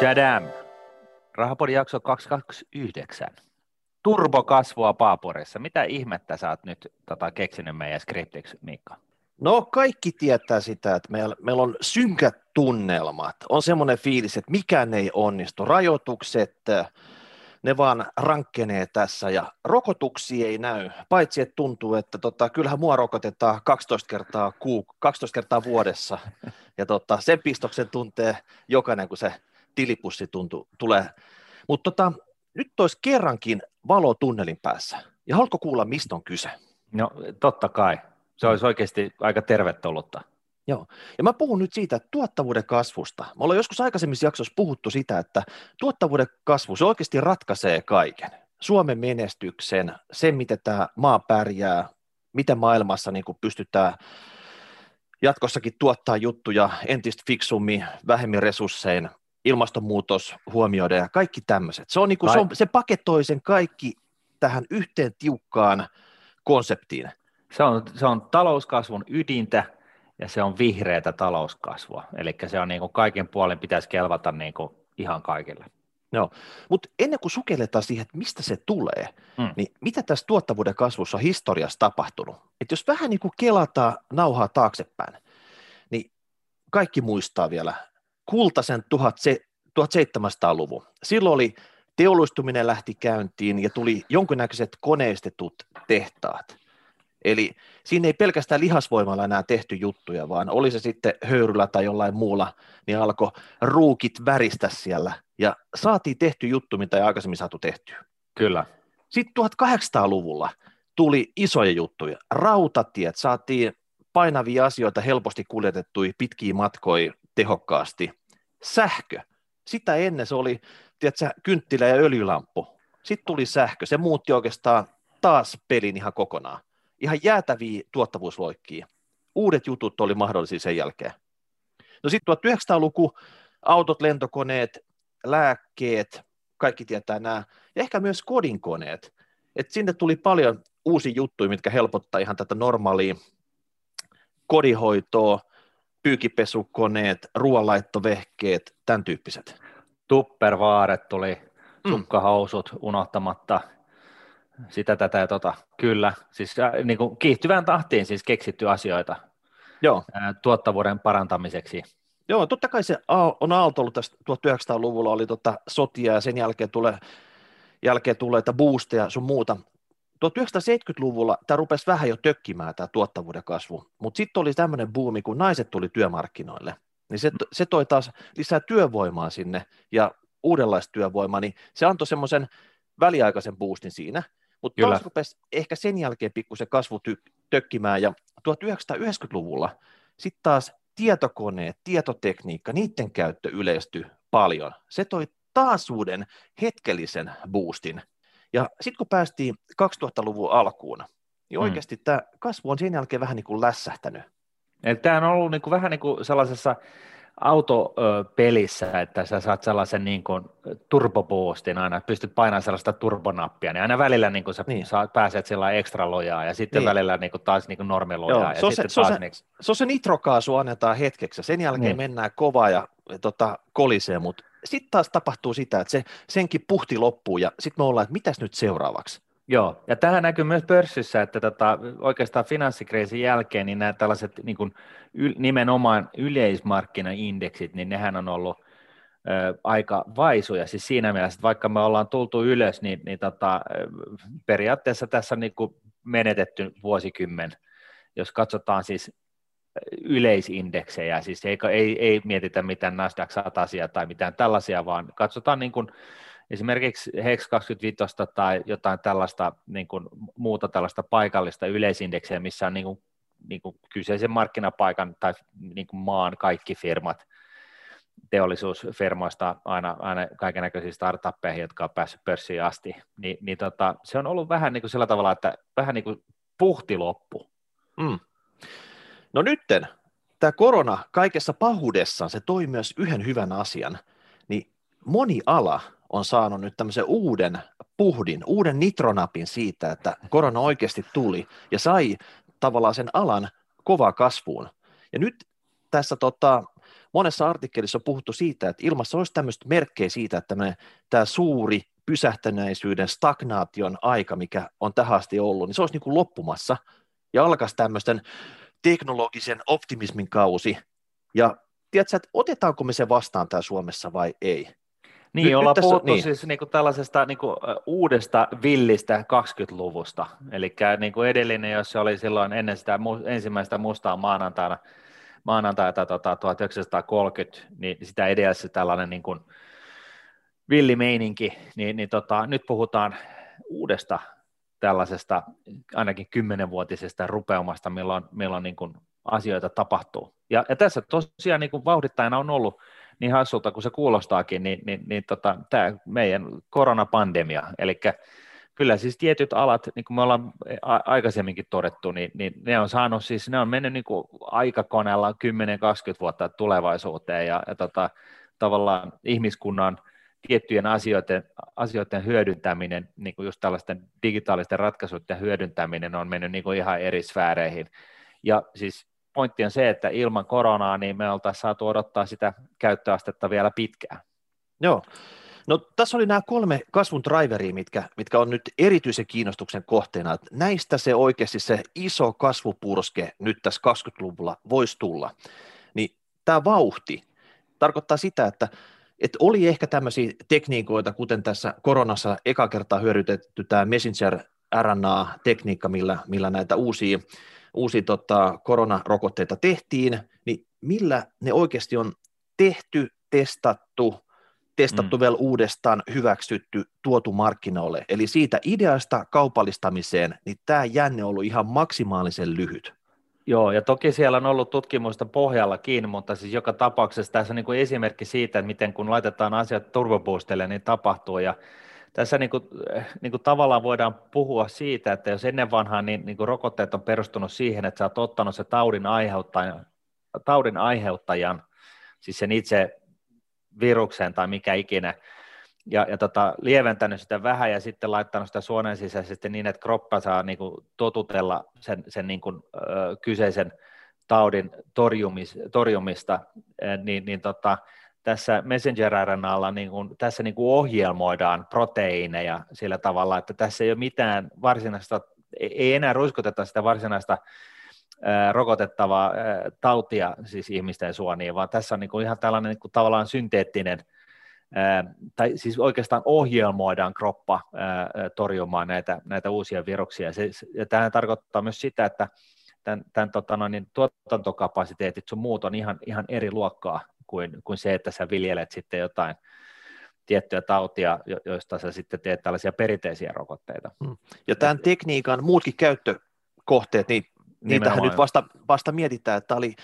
Jadam. Rahapodin jakso 229. Turbokasvua Paaporissa. Mitä ihmettä sä oot nyt tota, keksinyt meidän skriptiksi, Mikko? No kaikki tietää sitä, että meillä, meillä on synkät tunnelmat. On semmoinen fiilis, että mikään ei onnistu. Rajoitukset, ne vaan rankkenee tässä ja rokotuksia ei näy, paitsi että tuntuu, että tota, kyllähän mua rokotetaan 12 kertaa, kuu, 12 kertaa vuodessa ja tota, sen pistoksen tuntee jokainen, kun se tilipussi tuntuu, tulee. Mutta tota, nyt olisi kerrankin valo tunnelin päässä. Ja haluatko kuulla, mistä on kyse? No totta kai. Se olisi oikeasti aika tervetullutta. Joo, ja mä puhun nyt siitä tuottavuuden kasvusta. Me ollaan joskus aikaisemmissa jaksoissa puhuttu sitä, että tuottavuuden kasvu, se oikeasti ratkaisee kaiken. Suomen menestyksen, sen miten tämä maa pärjää, miten maailmassa niin kuin pystytään jatkossakin tuottaa juttuja entistä fiksummin, vähemmin resurssein, ilmastonmuutos huomioida ja kaikki tämmöiset. Se, on niin kuin, se, on, se paketoi sen kaikki tähän yhteen tiukkaan konseptiin. Se on, se on talouskasvun ydintä ja se on vihreätä talouskasvua. Eli se on niin kuin kaiken puolen pitäisi kelvata niin kuin ihan kaikille. Joo, mutta ennen kuin sukelletaan siihen, että mistä se tulee, mm. niin mitä tässä tuottavuuden kasvussa on historiassa tapahtunut? Et jos vähän niin kuin kelataan nauhaa taaksepäin, niin kaikki muistaa vielä kultaisen 1700-luvun. Silloin oli teollistuminen lähti käyntiin ja tuli jonkinnäköiset koneistetut tehtaat. Eli siinä ei pelkästään lihasvoimalla enää tehty juttuja, vaan oli se sitten höyryllä tai jollain muulla, niin alkoi ruukit väristä siellä ja saatiin tehty juttu, mitä ei aikaisemmin saatu tehtyä. Kyllä. Sitten 1800-luvulla tuli isoja juttuja. Rautatiet saatiin painavia asioita helposti kuljetettuja pitkiä matkoja tehokkaasti. Sähkö. Sitä ennen se oli tiedätkö, kynttilä ja öljylamppu. Sitten tuli sähkö. Se muutti oikeastaan taas pelin ihan kokonaan ihan jäätäviä tuottavuusloikkia. Uudet jutut oli mahdollisia sen jälkeen. No sitten 1900-luku, autot, lentokoneet, lääkkeet, kaikki tietää nämä, ja ehkä myös kodinkoneet. Et sinne tuli paljon uusia juttuja, mitkä helpottaa ihan tätä normaalia kodihoitoa, pyykipesukoneet, ruoanlaittovehkeet, tämän tyyppiset. Tuppervaaret tuli, mm. sukkahousut unohtamatta, sitä tätä ja tota, kyllä, siis äh, niin kuin kiihtyvään tahtiin siis keksitty asioita Joo. Ää, tuottavuuden parantamiseksi. Joo, totta kai se on aalto ollut tästä 1900-luvulla, oli tota sotia ja sen jälkeen tulee, jälkeen tulee että boosteja sun muuta. 1970-luvulla tämä rupesi vähän jo tökkimään tämä tuottavuuden kasvu, mutta sitten oli tämmöinen buumi, kun naiset tuli työmarkkinoille, niin se, se toi taas lisää työvoimaa sinne ja uudenlaista työvoimaa, niin se antoi semmoisen väliaikaisen boostin siinä, mutta taas rupesi ehkä sen jälkeen pikkusen kasvu ty- tökkimään, ja 1990-luvulla sitten taas tietokoneet, tietotekniikka, niiden käyttö yleistyi paljon. Se toi taas uuden hetkellisen boostin. Ja sitten kun päästiin 2000-luvun alkuun, niin mm. oikeasti tämä kasvu on sen jälkeen vähän niin kuin lässähtänyt. Tämä on ollut niin kuin, vähän niin kuin sellaisessa autopelissä, että sä saat sellaisen niin kuin turboboostin aina, että pystyt painamaan sellaista turbonappia, niin aina välillä niin kuin sä niin. Saat, pääset sillä ekstra lojaa ja sitten niin. välillä niin kuin taas niin kuin normilojaa. Joo, ja se, on se, on se, niin... se on se nitrokaasu annetaan hetkeksi, sen jälkeen niin. mennään kovaa ja tota, kolisee, mutta sitten taas tapahtuu sitä, että se, senkin puhti loppuu ja sitten me ollaan, että mitäs nyt seuraavaksi? Joo, ja tähän näkyy myös pörssissä, että tota, oikeastaan finanssikriisin jälkeen niin nämä tällaiset niin kuin yl, nimenomaan yleismarkkinaindeksit, niin nehän on ollut ö, aika vaisuja, siis siinä mielessä, että vaikka me ollaan tultu ylös, niin, niin tota, periaatteessa tässä on niin menetetty vuosikymmen, jos katsotaan siis yleisindeksejä, siis ei, ei, ei mietitä mitään Nasdaq 100 tai mitään tällaisia, vaan katsotaan niin kuin esimerkiksi HEX 25 tai jotain tällaista niin kuin, muuta tällaista paikallista yleisindeksiä, missä on niin kuin, niin kuin kyseisen markkinapaikan tai niin kuin maan kaikki firmat, teollisuusfirmoista aina, aina kaikenlaisiin startuppeihin, jotka on päässyt pörssiin asti, niin, niin tota, se on ollut vähän niin kuin sillä tavalla, että vähän niin kuin puhti loppu. Mm. No nytten tämä korona kaikessa pahuudessaan, se toi myös yhden hyvän asian, niin moni ala on saanut nyt tämmöisen uuden puhdin, uuden nitronapin siitä, että korona oikeasti tuli ja sai tavallaan sen alan kovaa kasvuun. Ja nyt tässä tota, monessa artikkelissa on puhuttu siitä, että ilmassa olisi tämmöistä merkkejä siitä, että tämä suuri pysähtänäisyyden, stagnaation aika, mikä on tähän asti ollut, niin se olisi niin kuin loppumassa ja alkaisi tämmöisten teknologisen optimismin kausi. Ja tiedätkö, että otetaanko me se vastaan täällä Suomessa vai ei? Niin, nyt, ollaan nyt tässä, puhuttu niin. siis niinku tällaisesta niinku, uudesta villistä 20-luvusta, eli niinku edellinen, jos se oli silloin ennen sitä ensimmäistä mustaa maanantaina, maanantaita tota, 1930, niin sitä edellisessä tällainen niinku, villimeininki, niin, niin tota, nyt puhutaan uudesta tällaisesta ainakin kymmenenvuotisesta rupeamasta, milloin, milloin niin kuin asioita tapahtuu. Ja, ja tässä tosiaan niin kuin vauhdittajana on ollut niin hassulta kuin se kuulostaakin, niin, niin, niin tota, tämä meidän koronapandemia, eli kyllä siis tietyt alat, niin kuin me ollaan aikaisemminkin todettu, niin, niin ne on saanut siis, ne on mennyt niin kuin aikakoneella 10-20 vuotta tulevaisuuteen ja, ja tota, tavallaan ihmiskunnan – tiettyjen asioiden, asioiden hyödyntäminen, niin kuin just tällaisten digitaalisten ratkaisuiden hyödyntäminen on mennyt niin kuin ihan eri sfääreihin. Ja siis pointti on se, että ilman koronaa niin me oltaisiin saatu odottaa sitä käyttöastetta vielä pitkään. Joo. No tässä oli nämä kolme kasvun driveria, mitkä, mitkä on nyt erityisen kiinnostuksen kohteena. Että näistä se oikeasti se iso kasvupurske nyt tässä 20-luvulla voisi tulla. Niin tämä vauhti tarkoittaa sitä, että että oli ehkä tämmöisiä tekniikoita, kuten tässä koronassa eka kertaa hyödytetty tämä messenger RNA-tekniikka, millä, millä näitä uusia, uusia tota, koronarokotteita tehtiin, niin millä ne oikeasti on tehty, testattu, testattu mm. vielä uudestaan, hyväksytty, tuotu markkinoille. Eli siitä ideasta kaupallistamiseen, niin tämä jänne on ollut ihan maksimaalisen lyhyt. Joo, ja toki siellä on ollut tutkimusta pohjallakin, mutta siis joka tapauksessa tässä on niin kuin esimerkki siitä, että miten kun laitetaan asiat turboboostille, niin tapahtuu, ja tässä niin kuin, niin kuin tavallaan voidaan puhua siitä, että jos ennen vanhaan niin, niin kuin rokotteet on perustunut siihen, että sä oot ottanut se taudin aiheuttajan, taudin aiheuttajan siis sen itse viruksen tai mikä ikinä, ja, ja tota, lieventänyt sitä vähän ja sitten laittanut sitä suonen sisäisesti niin, että kroppa saa niin kuin, totutella sen, sen niin kuin, ö, kyseisen taudin torjumis, torjumista, niin, niin tota, tässä messenger-RNAlla niin kuin, tässä niin kuin ohjelmoidaan proteiineja sillä tavalla, että tässä ei ole mitään varsinaista, ei enää ruiskuteta sitä varsinaista rokotettavaa tautia siis ihmisten suoniin, vaan tässä on niin kuin ihan tällainen niin kuin tavallaan synteettinen tai siis oikeastaan ohjelmoidaan kroppa torjumaan näitä, näitä uusia viruksia. Se, ja tämä tarkoittaa myös sitä, että tämän, tämän tota noin, niin tuotantokapasiteetit sun muut on ihan, ihan eri luokkaa kuin, kuin se, että sä viljelet sitten jotain tiettyä tautia, joista sä sitten teet tällaisia perinteisiä rokotteita. Hmm. Ja tämän tekniikan muutkin käyttökohteet, niin niitähän nyt vasta, vasta mietitään, että oli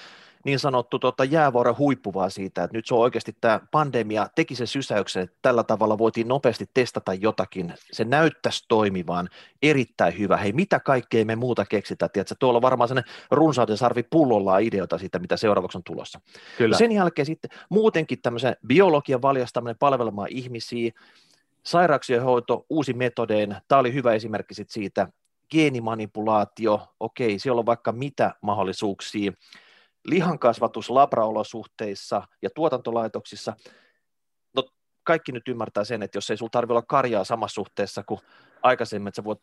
niin sanottu tota, jäävuoren huippu vaan siitä, että nyt se on oikeasti tämä pandemia teki sen sysäyksen, että tällä tavalla voitiin nopeasti testata jotakin, se näyttäisi toimivan erittäin hyvä, hei mitä kaikkea me muuta keksitään, tiedätkö? tuolla on varmaan sellainen runsauden sarvi pullolla ideoita siitä, mitä seuraavaksi on tulossa. Kyllä. Sen jälkeen sitten muutenkin tämmöisen biologian valjastaminen palvelemaan ihmisiä, sairauksien hoito uusi metodein, tämä oli hyvä esimerkki siitä, geenimanipulaatio, okei, siellä on vaikka mitä mahdollisuuksia, lihankasvatus labraolosuhteissa ja tuotantolaitoksissa, no kaikki nyt ymmärtää sen, että jos ei sulla tarvitse olla karjaa samassa suhteessa kuin aikaisemmin, että sä voit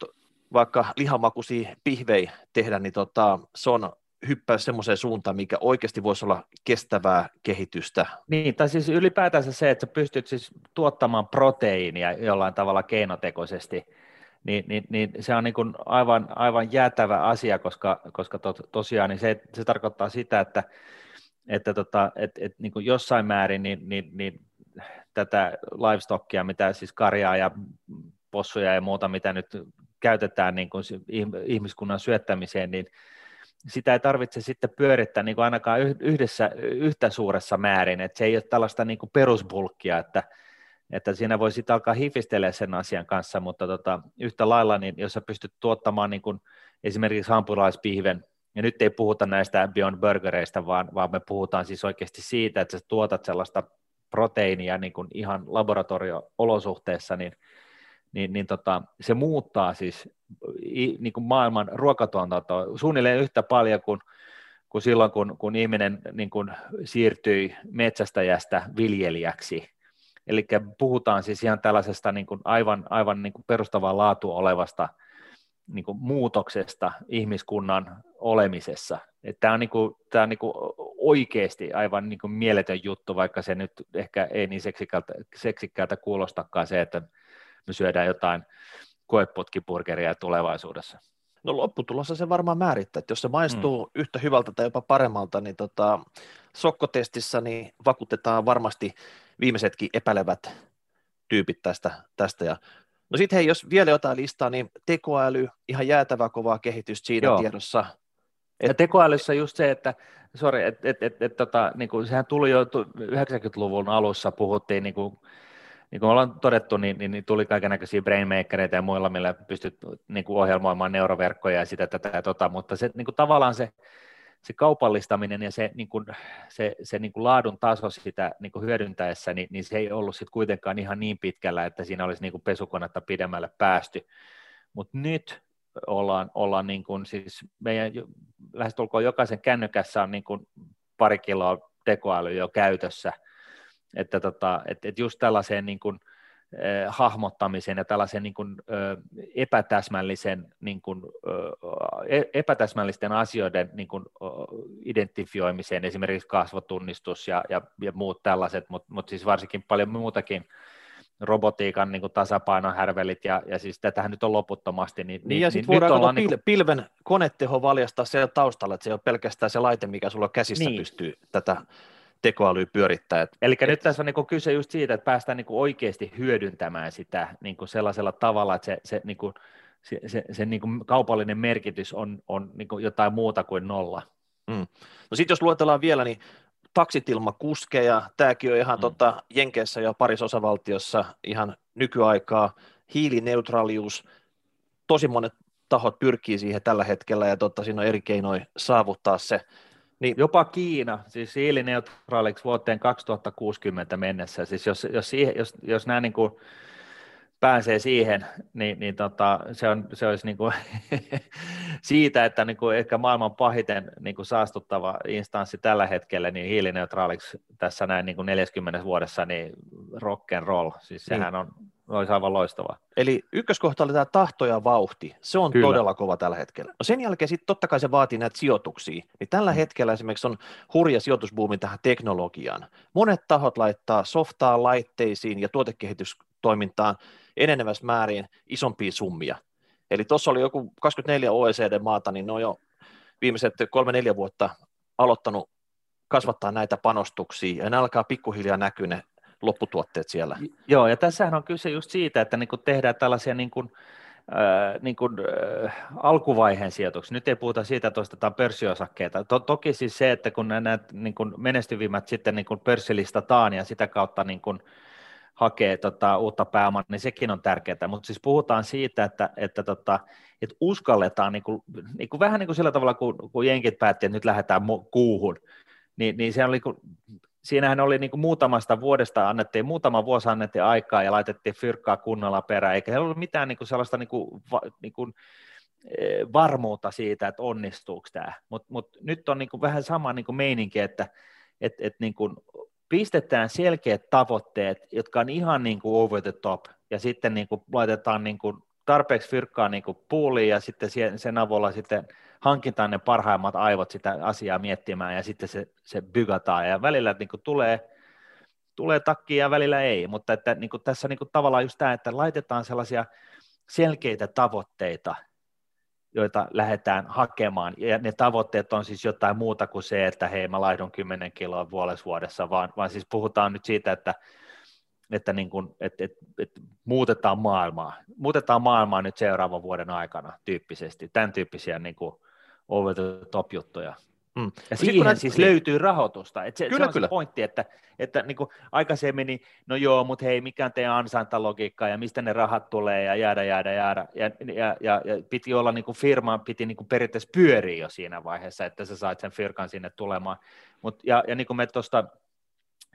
vaikka lihamakuisia pihvei tehdä, niin tota, se on hyppää semmoiseen suuntaan, mikä oikeasti voisi olla kestävää kehitystä. Niin, tai siis ylipäätänsä se, että sä pystyt siis tuottamaan proteiinia jollain tavalla keinotekoisesti, niin, niin, niin se on niin kuin aivan, aivan jäätävä asia, koska, koska to, tosiaan niin se, se tarkoittaa sitä, että, että tota, et, et, niin kuin jossain määrin niin, niin, niin tätä livestockia, mitä siis karjaa ja possuja ja muuta, mitä nyt käytetään niin kuin ihmiskunnan syöttämiseen, niin sitä ei tarvitse sitten pyörittää niin kuin ainakaan yhdessä, yhtä suuressa määrin, että se ei ole tällaista niin kuin perusbulkkia, että, että siinä voi sitten alkaa hifistellä sen asian kanssa, mutta tota, yhtä lailla, niin jos sä pystyt tuottamaan niin kuin esimerkiksi hampuraispihven, ja nyt ei puhuta näistä Beyond Burgereista, vaan, vaan me puhutaan siis oikeasti siitä, että sä tuotat sellaista proteiinia niin kuin ihan laboratorio-olosuhteessa, niin, niin, niin tota, se muuttaa siis niin kuin maailman ruokatuotantoa suunnilleen yhtä paljon kuin, kuin silloin, kun, kun ihminen niin kuin siirtyi metsästäjästä viljelijäksi. Eli puhutaan siis ihan tällaisesta niin kuin aivan, aivan niin kuin perustavaa laatua olevasta niin kuin muutoksesta ihmiskunnan olemisessa. Tämä on, niin kuin, tämä on niin kuin oikeasti aivan niin kuin mieletön juttu, vaikka se nyt ehkä ei niin seksikkäältä, seksikkäältä kuulostakaan se, että me syödään jotain koeputkipurgeria tulevaisuudessa. No lopputulossa se varmaan määrittää, että jos se maistuu mm. yhtä hyvältä tai jopa paremmalta, niin tota, sokkotestissä niin vakuutetaan varmasti viimeisetkin epälevät tyypit tästä. tästä. Ja, no sitten hei, jos vielä jotain listaa, niin tekoäly, ihan jäätävä kovaa kehitystä siinä Joo. tiedossa. Et... Ja tekoälyssä just se, että sorry, et, et, et, et, tota, niin kuin, sehän tuli jo 90-luvun alussa, puhuttiin niin kuin, niin kuin ollaan todettu, niin, niin, niin tuli kaikenlaisia brainmakereita ja muilla, millä pystyt niin kuin ohjelmoimaan neuroverkkoja ja sitä tätä ja tota, mutta se niin kuin tavallaan se, se kaupallistaminen ja se, niin kuin, se, se niin kuin laadun taso sitä niin kuin hyödyntäessä, niin, niin se ei ollut sitten kuitenkaan ihan niin pitkällä, että siinä olisi niin kuin pesukonetta pidemmälle päästy. Mutta nyt ollaan, ollaan niin kuin, siis meidän lähestulkoon jokaisen kännykässä on niin kuin pari kiloa tekoäly jo käytössä – että tota, et, et just tällaiseen niin kuin, eh, hahmottamiseen ja tällaisen niin kuin, ö, epätäsmällisen, niin kuin, ö, epätäsmällisten asioiden niin kuin, identifioimiseen, esimerkiksi kasvotunnistus ja, ja, ja muut tällaiset, mutta mut siis varsinkin paljon muutakin robotiikan niin tasapainohärvelit, ja, ja siis tätähän nyt on loputtomasti. Niin, niin, ja sitten niin voidaan ollaan, pil- niin kuin... pilven koneteho valjastaa siellä taustalla, että se ei ole pelkästään se laite, mikä sulla käsissä niin. pystyy tätä tekoäly pyörittää. Eli et... nyt tässä on niin kyse just siitä, että päästään niin oikeasti hyödyntämään sitä niin sellaisella tavalla, että se, se, niin kuin, se, se, se niin kuin kaupallinen merkitys on, on niin jotain muuta kuin nolla. Mm. No sitten jos luetellaan vielä, niin taksitilmakuskeja, tämäkin on ihan mm. tota, Jenkeissä jo parissa osavaltiossa ihan nykyaikaa, hiilineutraalius, tosi monet tahot pyrkii siihen tällä hetkellä ja totta, siinä on eri keinoja saavuttaa se. Niin. Jopa Kiina, siis hiilineutraaliksi vuoteen 2060 mennessä, siis jos, jos, jos, jos nämä niin kuin pääsee siihen, niin, niin tota, se, on, se olisi niin kuin siitä, että niin kuin ehkä maailman pahiten niin kuin saastuttava instanssi tällä hetkellä, niin hiilineutraaliksi tässä näin niin kuin 40 vuodessa, niin rock and roll, siis niin. sehän on olisi aivan loistava. Eli ykköskohta oli tämä tahto ja vauhti. Se on Kyllä. todella kova tällä hetkellä. No sen jälkeen sitten totta kai se vaatii näitä sijoituksia. Niin tällä mm. hetkellä esimerkiksi on hurja sijoitusbuumi tähän teknologiaan. Monet tahot laittaa softaa laitteisiin ja tuotekehitystoimintaan enenevässä määrin isompia summia. Eli tuossa oli joku 24 OECD-maata, niin ne on jo viimeiset kolme-neljä vuotta aloittanut kasvattaa näitä panostuksia, ja ne alkaa pikkuhiljaa näkyä ne lopputuotteet siellä. Joo, ja tässähän on kyse just siitä, että niin tehdään tällaisia niin kuin, äh, niin kuin, äh, alkuvaiheen sijoituksia. Nyt ei puhuta siitä, että ostetaan pörssiosakkeita. To- toki siis se, että kun nämä niin kuin menestyvimmät sitten niin kuin pörssilistataan ja sitä kautta niin kuin, hakee tota, uutta pääomaa, niin sekin on tärkeää, mutta siis puhutaan siitä, että, että, tota, että uskalletaan niin kuin, niin kuin, vähän niin kuin sillä tavalla, kun, kun jenkit päätti, että nyt lähdetään kuuhun, niin, niin se oli, siinähän oli niin kuin muutamasta vuodesta annettiin, muutama vuosi annettiin aikaa ja laitettiin fyrkkaa kunnolla perään, eikä se ollut mitään niin kuin sellaista niin kuin, niin kuin, e, varmuutta siitä, että onnistuuko tämä, mutta mut nyt on niin kuin vähän sama niin kuin meininki, että et, et niin kuin pistetään selkeät tavoitteet, jotka on ihan niin kuin over the top, ja sitten niin kuin laitetaan niin kuin tarpeeksi fyrkkaa niin puuliin, ja sitten sen avulla sitten hankitaan ne parhaimmat aivot sitä asiaa miettimään, ja sitten se, se bygataan, ja välillä niin kuin tulee, tulee takkia ja välillä ei, mutta että niin kuin tässä niin kuin tavallaan just tämä, että laitetaan sellaisia selkeitä tavoitteita, joita lähdetään hakemaan. Ja ne tavoitteet on siis jotain muuta kuin se, että hei mä laihdun 10 kiloa vuodessa, vaan, vaan siis puhutaan nyt siitä, että, että niin kuin, et, et, et muutetaan maailmaa. Muutetaan maailmaa nyt seuraavan vuoden aikana tyyppisesti. Tämän tyyppisiä niin kuin over the top juttuja. Mm. Ja no siihen kun siis niin. löytyy rahoitusta. Et se, kyllä, se on kyllä. se pointti, että, että niin kuin aikaisemmin, niin, no joo, mutta hei, mikä on teidän ansantalogiikka ja mistä ne rahat tulee ja jäädä, jäädä, jäädä. Ja, ja, ja, ja piti olla niin kuin firma, piti niin kuin periaatteessa pyöriä jo siinä vaiheessa, että sä sait sen firkan sinne tulemaan. Mut, ja, ja niin kuin me tuosta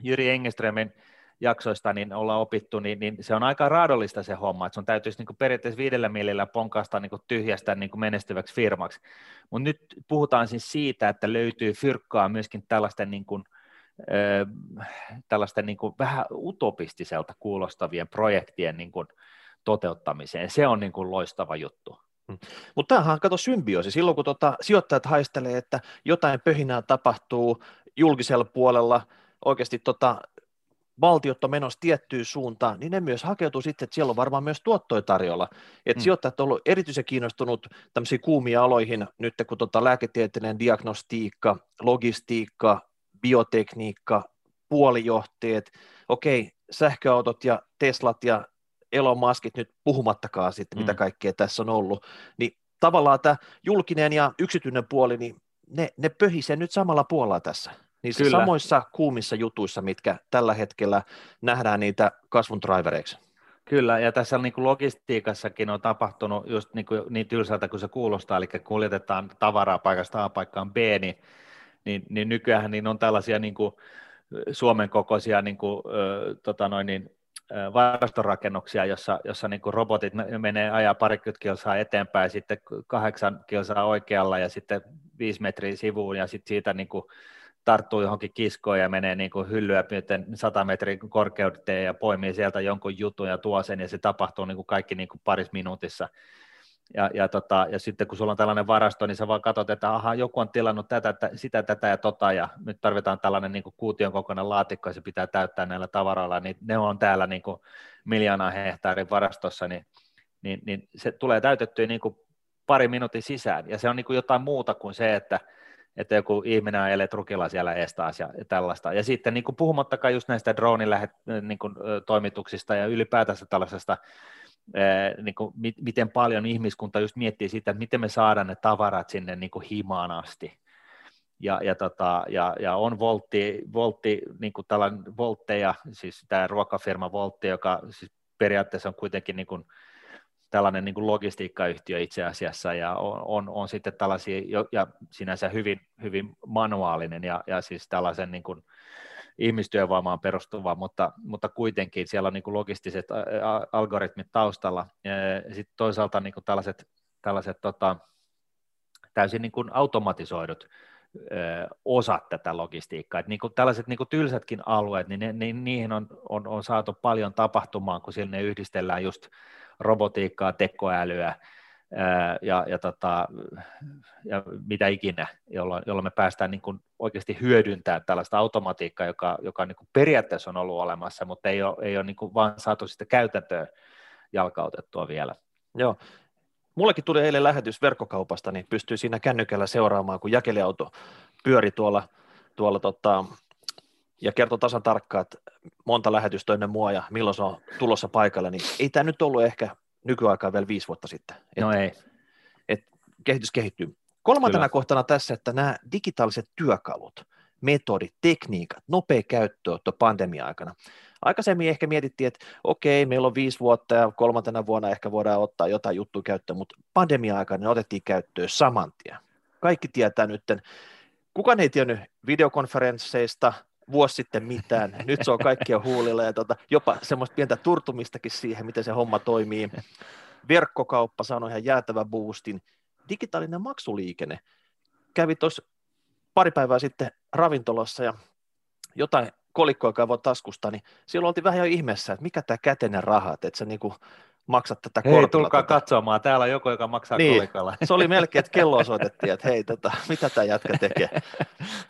Jyri Engeströmin jaksoista niin ollaan opittu, niin, niin se on aika raadollista se homma, että sun täytyisi niin kuin periaatteessa viidellä millillä ponkasta niin kuin tyhjästä niin kuin menestyväksi firmaksi. Mutta nyt puhutaan siis siitä, että löytyy fyrkkaa myöskin tällaisten, niin kuin, äh, tällaisten niin kuin vähän utopistiselta kuulostavien projektien niin kuin toteuttamiseen. Se on niin kuin loistava juttu. Mm. Mutta tämähän on kato symbioosi. Silloin kun tota, sijoittajat haistelee, että jotain pöhinää tapahtuu julkisella puolella, oikeasti tota, valtiot on menossa tiettyyn suuntaan, niin ne myös hakeutuu sitten, että siellä on varmaan myös tuottoja tarjolla. Että mm. sijoittajat on ollut erityisen kiinnostunut tämmöisiin kuumiin aloihin, nyt kun tota lääketieteellinen diagnostiikka, logistiikka, biotekniikka, puolijohteet, okei, sähköautot ja Teslat ja Elon Muskit nyt puhumattakaan sitten, mm. mitä kaikkea tässä on ollut, niin tavallaan tämä julkinen ja yksityinen puoli, niin ne, ne pöhisee nyt samalla puolella tässä. Niin Kyllä. samoissa kuumissa jutuissa, mitkä tällä hetkellä nähdään niitä kasvun drivereiksi. Kyllä, ja tässä niin kuin logistiikassakin on tapahtunut just niin, kuin, niin tylsältä kuin se kuulostaa, eli kuljetetaan tavaraa paikasta A paikkaan B, niin, niin, niin nykyään niin on tällaisia niin kuin Suomen kokoisia niin kuin, ö, tota noin, niin, varastorakennuksia, jossa, jossa niin kuin robotit menee ajaa parikymmentä kilsaa eteenpäin, sitten kahdeksan kilsaa oikealla ja sitten viisi metriä sivuun ja sitten siitä niin kuin tarttuu johonkin kiskoon ja menee niin kuin hyllyä myöten 100 metrin korkeuteen ja poimii sieltä jonkun jutun ja tuo sen ja se tapahtuu niin kuin kaikki niin kuin paris minuutissa. Ja, ja, tota, ja sitten kun sulla on tällainen varasto, niin sä vaan katsot, että aha, joku on tilannut tätä, sitä, tätä ja tota, ja nyt tarvitaan tällainen niin kuin kuution kokoinen laatikko, ja se pitää täyttää näillä tavaroilla, niin ne on täällä niin kuin miljoonaa hehtaarin varastossa, niin, niin, niin se tulee täytettyä niin kuin pari minuutin sisään, ja se on niin kuin jotain muuta kuin se, että, että joku ihminen ajelee trukilla siellä estaas ja, tällaista. Ja sitten niin kuin puhumattakaan just näistä dronin lähet, niin ja ylipäätänsä tällaisesta niin kuin, miten paljon ihmiskunta just miettii sitä, että miten me saadaan ne tavarat sinne niin kuin himaan asti. Ja, ja, tota, ja, ja on voltti, voltti niin kuin tällainen voltteja, siis tämä ruokafirma Voltti, joka siis periaatteessa on kuitenkin niin kuin, tällainen niin kuin logistiikkayhtiö itse asiassa, ja on, on, on sitten tällaisia, ja sinänsä hyvin, hyvin manuaalinen, ja, ja siis tällaisen niin kuin, ihmistyövoimaan perustuva, mutta, mutta kuitenkin siellä on niin kuin logistiset algoritmit taustalla. Sitten toisaalta niin kuin tällaiset, tällaiset tota, täysin niin kuin automatisoidut osat tätä logistiikkaa. Et niin kuin tällaiset niin kuin tylsätkin alueet, niin, ne, niin niihin on, on, on saatu paljon tapahtumaan, kun siellä ne yhdistellään just robotiikkaa, tekoälyä, ja, ja, tota, ja mitä ikinä, jolloin, jolloin me päästään niin kuin oikeasti hyödyntämään tällaista automatiikkaa, joka, joka niin kuin periaatteessa on ollut olemassa, mutta ei ole, ei ole niin kuin vaan saatu sitä käytäntöä jalkautettua vielä. Joo, Mullekin tuli eilen lähetys verkkokaupasta, niin pystyy siinä kännykällä seuraamaan, kun jakeliauto pyöri tuolla, tuolla tota, ja kertoo tasan tarkkaan, että monta lähetystä ennen mua ja milloin se on tulossa paikalle, niin ei tämä nyt ollut ehkä nykyaikaa vielä viisi vuotta sitten. No et, ei. Et kehitys kehittyy. Kolmantena Kyllä. kohtana tässä, että nämä digitaaliset työkalut, metodit, tekniikat, nopea käyttöönotto pandemia-aikana. Aikaisemmin ehkä mietittiin, että okei, meillä on viisi vuotta ja kolmantena vuonna ehkä voidaan ottaa jotain juttuja käyttöön, mutta pandemia-aikana ne otettiin käyttöön saman tien. Kaikki tietää nyt, kukaan ei tiennyt videokonferensseista, vuosi sitten mitään. Nyt se on kaikkia huulilla ja tota, jopa semmoista pientä turtumistakin siihen, miten se homma toimii. Verkkokauppa sanoi ihan jäätävä boostin. Digitaalinen maksuliikenne. Kävi tuossa pari päivää sitten ravintolassa ja jotain kolikkoa kaivoi taskusta, niin silloin oltiin vähän jo ihmeessä, että mikä tämä käteinen raha, että sä niinku maksat tätä kortilla. Hei, tulkaa tota. katsomaan, täällä on joku, joka maksaa niin, kolikalla. Se oli melkein, että kello soitettiin, että hei, tota, mitä tämä jätkä tekee.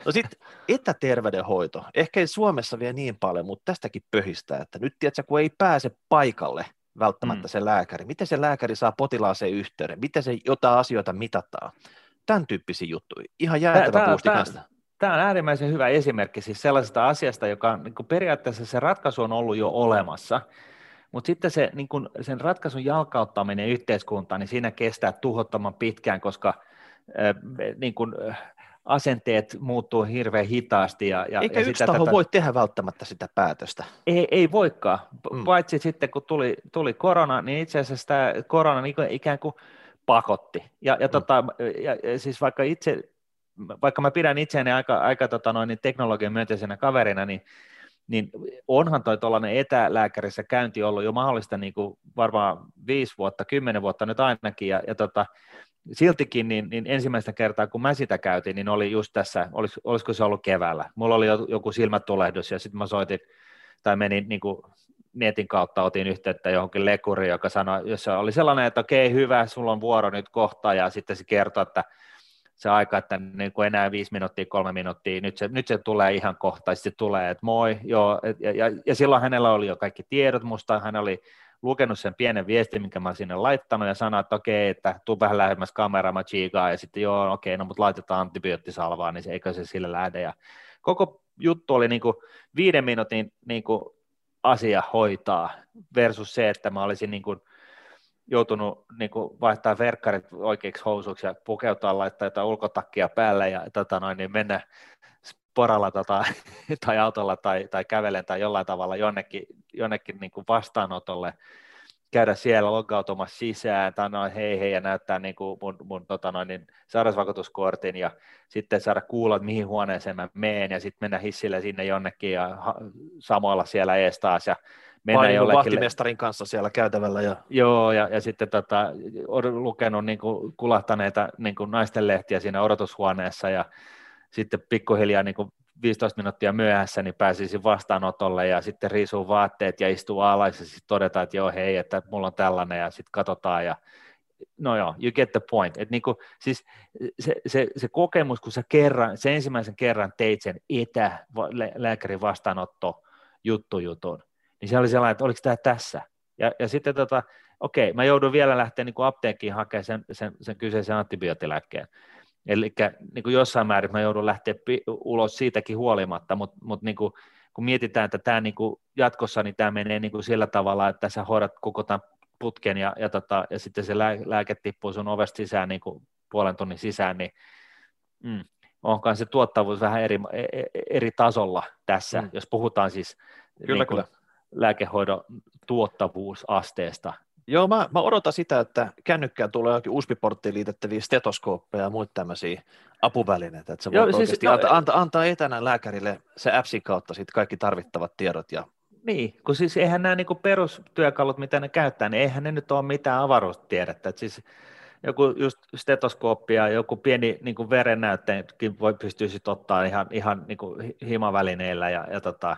No sitten etäterveydenhoito, ehkä ei Suomessa vielä niin paljon, mutta tästäkin pöhistää, että nyt tiedätkö, kun ei pääse paikalle välttämättä mm. se lääkäri, miten se lääkäri saa potilaaseen yhteyden, miten se jotain asioita mitataan, tämän tyyppisiä juttuja, ihan jäätävä puusti kanssa. Tämä on äärimmäisen hyvä esimerkki siis sellaisesta asiasta, joka niin periaatteessa se ratkaisu on ollut jo olemassa, mutta sitten se, niin kun sen ratkaisun jalkauttaminen yhteiskuntaan, niin siinä kestää tuhottoman pitkään, koska äh, niin kun, asenteet muuttuu hirveän hitaasti. Ja, ja, Eikä ja yksi taho tätä... voi tehdä välttämättä sitä päätöstä. Ei, ei voikaan, mm. paitsi sitten kun tuli, tuli korona, niin itse asiassa tämä korona niin ikään kuin pakotti. Ja, ja, mm. tota, ja, ja siis vaikka itse vaikka mä pidän itseäni aika, aika tota noin, niin teknologian myönteisenä kaverina, niin niin onhan toi tuollainen etälääkärissä käynti ollut jo mahdollista niin kuin varmaan viisi vuotta, kymmenen vuotta nyt ainakin, ja, ja tota, siltikin niin, niin ensimmäistä kertaa, kun mä sitä käytin, niin oli just tässä, olis, olisiko se ollut keväällä, mulla oli joku silmätulehdus, ja sitten mä soitin, tai menin niin kuin netin kautta otin yhteyttä johonkin lekuriin, joka sanoi, jos oli sellainen, että okei, hyvä, sulla on vuoro nyt kohta, ja sitten se kertoi, että se aika, että niin kuin enää viisi minuuttia, kolme minuuttia, nyt se, nyt se tulee ihan kohta, sitten tulee, että moi, joo, ja, ja, ja silloin hänellä oli jo kaikki tiedot musta, hän oli lukenut sen pienen viestin, minkä mä sinne laittanut, ja sanoi, että okei, että tuu vähän lähemmäs kameraa, mä chiikaan, ja sitten joo, okei, no mutta laitetaan antibioottisalvaa, niin se, eikö se sille lähde, ja koko juttu oli niin kuin viiden minuutin niin kuin asia hoitaa versus se, että mä olisin niin kuin joutunut niin kuin vaihtaa verkkarit oikeiksi housuiksi ja pukeutua, laittaa jotain ulkotakkia päälle ja tota noin, niin mennä poralla tota, tai autolla tai, tai kävelen tai jollain tavalla jonnekin, jonnekin niin kuin vastaanotolle. Käydä siellä loggautumassa sisään, tai noin hei hei, ja näyttää niin kuin mun, mun tota noin, niin sairausvakuutuskortin, ja sitten saada kuulla, että mihin huoneeseen mä meen, ja sitten mennä hissille sinne jonnekin, ja ha, samoilla siellä ees taas, ja mennä Vai jollekin... vahtimestarin kanssa siellä käytävällä. Ja... Joo, ja, ja sitten tota, olen lukenut niin kuin, kulahtaneita niin kuin naisten lehtiä siinä odotushuoneessa, ja sitten pikkuhiljaa niin kuin 15 minuuttia myöhässä, niin pääsisin vastaanotolle ja sitten riisuu vaatteet ja istuu alas ja sitten todetaan, että joo hei, että mulla on tällainen ja sitten katsotaan ja no joo, you get the point. Et niinku, siis se, se, se, kokemus, kun sä kerran, se ensimmäisen kerran teit sen etälääkärin vastaanotto juttujutun, niin se oli sellainen, että oliko tämä tässä? Ja, ja sitten tota, okei, mä joudun vielä lähteä niin apteekkiin hakemaan sen, sen, sen kyseisen antibiootilääkkeen. Eli niin kuin jossain määrin mä joudun lähteä ulos siitäkin huolimatta, mutta mut niin kuin, kun mietitään, että tämä niin kuin jatkossa niin tämä menee niin kuin sillä tavalla, että sä hoidat koko tämän putken ja, ja, tota, ja sitten se lää, lääke tippuu sun ovesta sisään niin kuin puolen tunnin sisään, niin mm, onkaan se tuottavuus vähän eri, e, e, eri tasolla tässä, mm. jos puhutaan siis kyllä, niin kuin kyllä. Lääkehoidon tuottavuusasteesta, Joo, mä, mä odotan sitä, että kännykkään tulee jokin USB-porttiin liitettäviä stetoskooppeja ja muita tämmöisiä apuvälineitä, että se voi siis, oikeasti no, antaa, antaa, antaa etänä lääkärille se appsin kautta sit kaikki tarvittavat tiedot. Ja... Niin, kun siis eihän nämä niinku perustyökalut, mitä ne käyttää, niin eihän ne nyt ole mitään avaruustiedettä. Et siis joku just stetoskooppi ja joku pieni niin kuin verennäytteenkin voi pystyä sitten ottaa ihan, ihan niin kuin himavälineillä ja, ja, tota,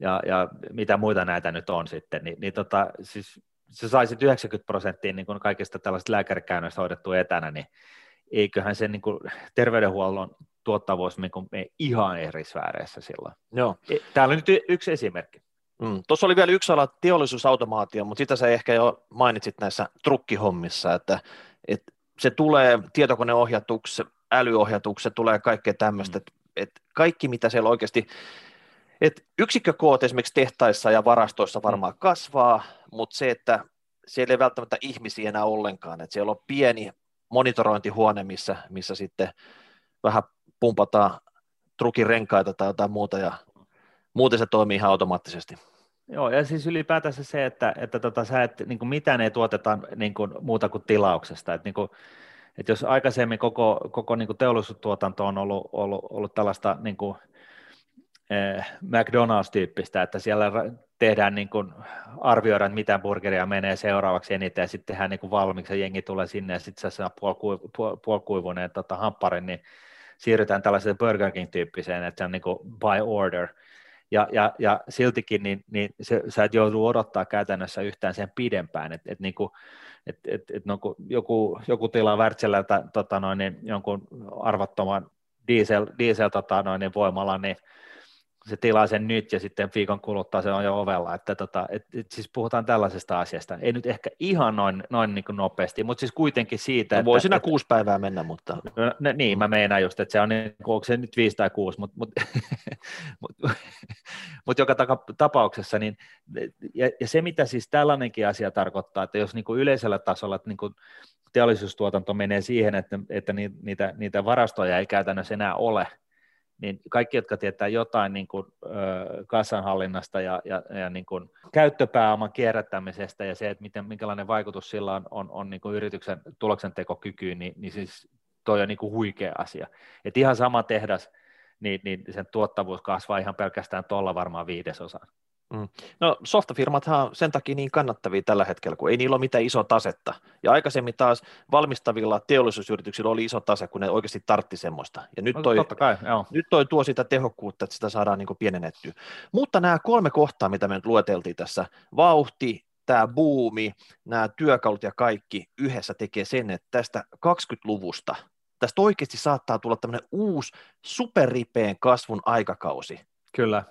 ja, ja, mitä muita näitä nyt on sitten, niin, niin tota, siis sä saisit 90 prosenttia niin kuin kaikista tällaista lääkärikäynnöistä hoidettua etänä, niin eiköhän se niin kuin terveydenhuollon tuottavuus niin kuin ihan eri sfääreissä silloin. Joo. E, täällä on nyt yksi esimerkki. Mm. Tuossa oli vielä yksi ala teollisuusautomaatio, mutta sitä sä ehkä jo mainitsit näissä trukkihommissa, että, että se tulee tietokoneohjatuksi, älyohjatuksi, se tulee kaikkea tämmöistä, mm. että, että kaikki mitä siellä oikeasti et yksikkökoot esimerkiksi tehtaissa ja varastoissa varmaan mm. kasvaa, mutta se, että siellä ei välttämättä ihmisiä enää ollenkaan, että siellä on pieni monitorointihuone, missä, missä sitten vähän pumpataan trukin renkaita tai jotain muuta ja muuten se toimii ihan automaattisesti. Joo, ja siis ylipäätänsä se, että, että tota, sä et, niin kuin mitään ei tuoteta niin kuin, muuta kuin tilauksesta. Että, niin kuin, että jos aikaisemmin koko, koko niin kuin teollisuustuotanto on ollut, ollut, ollut tällaista niin kuin, McDonald's-tyyppistä, että siellä tehdään niin kuin, arvioidaan, mitä burgeria menee seuraavaksi eniten, ja sitten tehdään niin kuin valmiiksi, ja jengi tulee sinne, ja sitten se puolikuivuneen tota, hampparin, niin siirrytään tällaiseen Burger King-tyyppiseen, että se on niin kuin by order, ja, ja, ja siltikin niin, niin se, sä et joudu odottaa käytännössä yhtään sen pidempään, että et, niin et, et, et, no, joku, joku tilaa Wärtsilältä tota noin, niin jonkun arvattoman diesel, diesel tota noin, niin voimalla, niin se tilaa sen nyt ja sitten viikon kuluttua se on jo ovella, että tota, et, et siis puhutaan tällaisesta asiasta, ei nyt ehkä ihan noin, noin niin nopeasti, mutta siis kuitenkin siitä, no, voi siinä että, kuusi päivää mennä, mutta... No, no, niin, mä meinaan just, että se on, niin, onko se nyt viisi tai kuusi, mutta mut, mut, mut joka tapauksessa, niin, ja, ja, se mitä siis tällainenkin asia tarkoittaa, että jos niin kuin yleisellä tasolla, että niin kuin teollisuustuotanto menee siihen, että, että niitä, niitä varastoja ei käytännössä enää ole, niin kaikki, jotka tietää jotain niin kuin, ö, kassanhallinnasta ja, ja, ja niin kuin käyttöpääoman kierrättämisestä ja se, että miten, minkälainen vaikutus sillä on, on, on niin kuin yrityksen tuloksentekokykyyn, niin, niin siis toi on niin kuin huikea asia. Et ihan sama tehdas, niin, niin sen tuottavuus kasvaa ihan pelkästään tuolla varmaan viidesosaan. Mm. No softafirmathan on sen takia niin kannattavia tällä hetkellä, kun ei niillä ole mitään isoa tasetta. Ja aikaisemmin taas valmistavilla teollisuusyrityksillä oli iso tase, kun ne oikeasti tartti semmoista. Ja nyt no, toi, no, kai, joo. nyt toi tuo sitä tehokkuutta, että sitä saadaan niin pienennettyä. Mutta nämä kolme kohtaa, mitä me nyt lueteltiin tässä, vauhti, tämä buumi, nämä työkalut ja kaikki yhdessä tekee sen, että tästä 20-luvusta, tästä oikeasti saattaa tulla tämmöinen uusi superripeen kasvun aikakausi. Kyllä,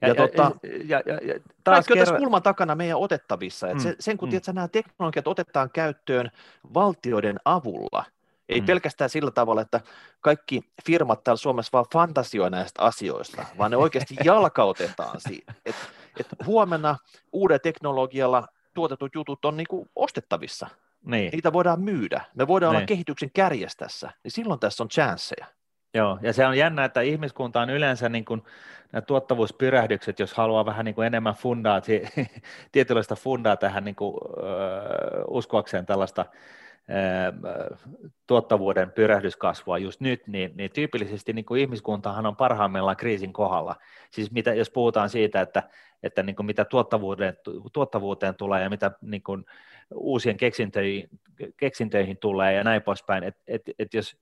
ja, ja, tota, ja, ja, ja taas kerran... tässä kulman takana meidän otettavissa. että mm, se, sen kun mm. tiedät, nämä teknologiat otetaan käyttöön valtioiden avulla, ei mm. pelkästään sillä tavalla, että kaikki firmat täällä Suomessa vaan fantasioi näistä asioista, vaan ne oikeasti jalkautetaan siitä. Et, et huomenna uuden teknologialla tuotetut jutut on niinku ostettavissa. Niin. Niitä voidaan myydä. Me voidaan niin. olla kehityksen kärjessä tässä, niin silloin tässä on chanceja. Joo, ja se on jännä, että ihmiskunta on yleensä niin kuin, nämä tuottavuuspyrähdykset, jos haluaa vähän niin kuin enemmän fundaa, tietynlaista fundaa tähän niin kuin, äh, uskoakseen tällaista äh, tuottavuuden pyrähdyskasvua just nyt, niin, niin tyypillisesti niin kuin ihmiskuntahan on parhaimmillaan kriisin kohdalla. Siis mitä, jos puhutaan siitä, että, että niin kuin mitä tuottavuuteen, tuottavuuteen tulee ja mitä niin kuin uusien keksintöihin, keksintöihin tulee ja näin poispäin, että et, et jos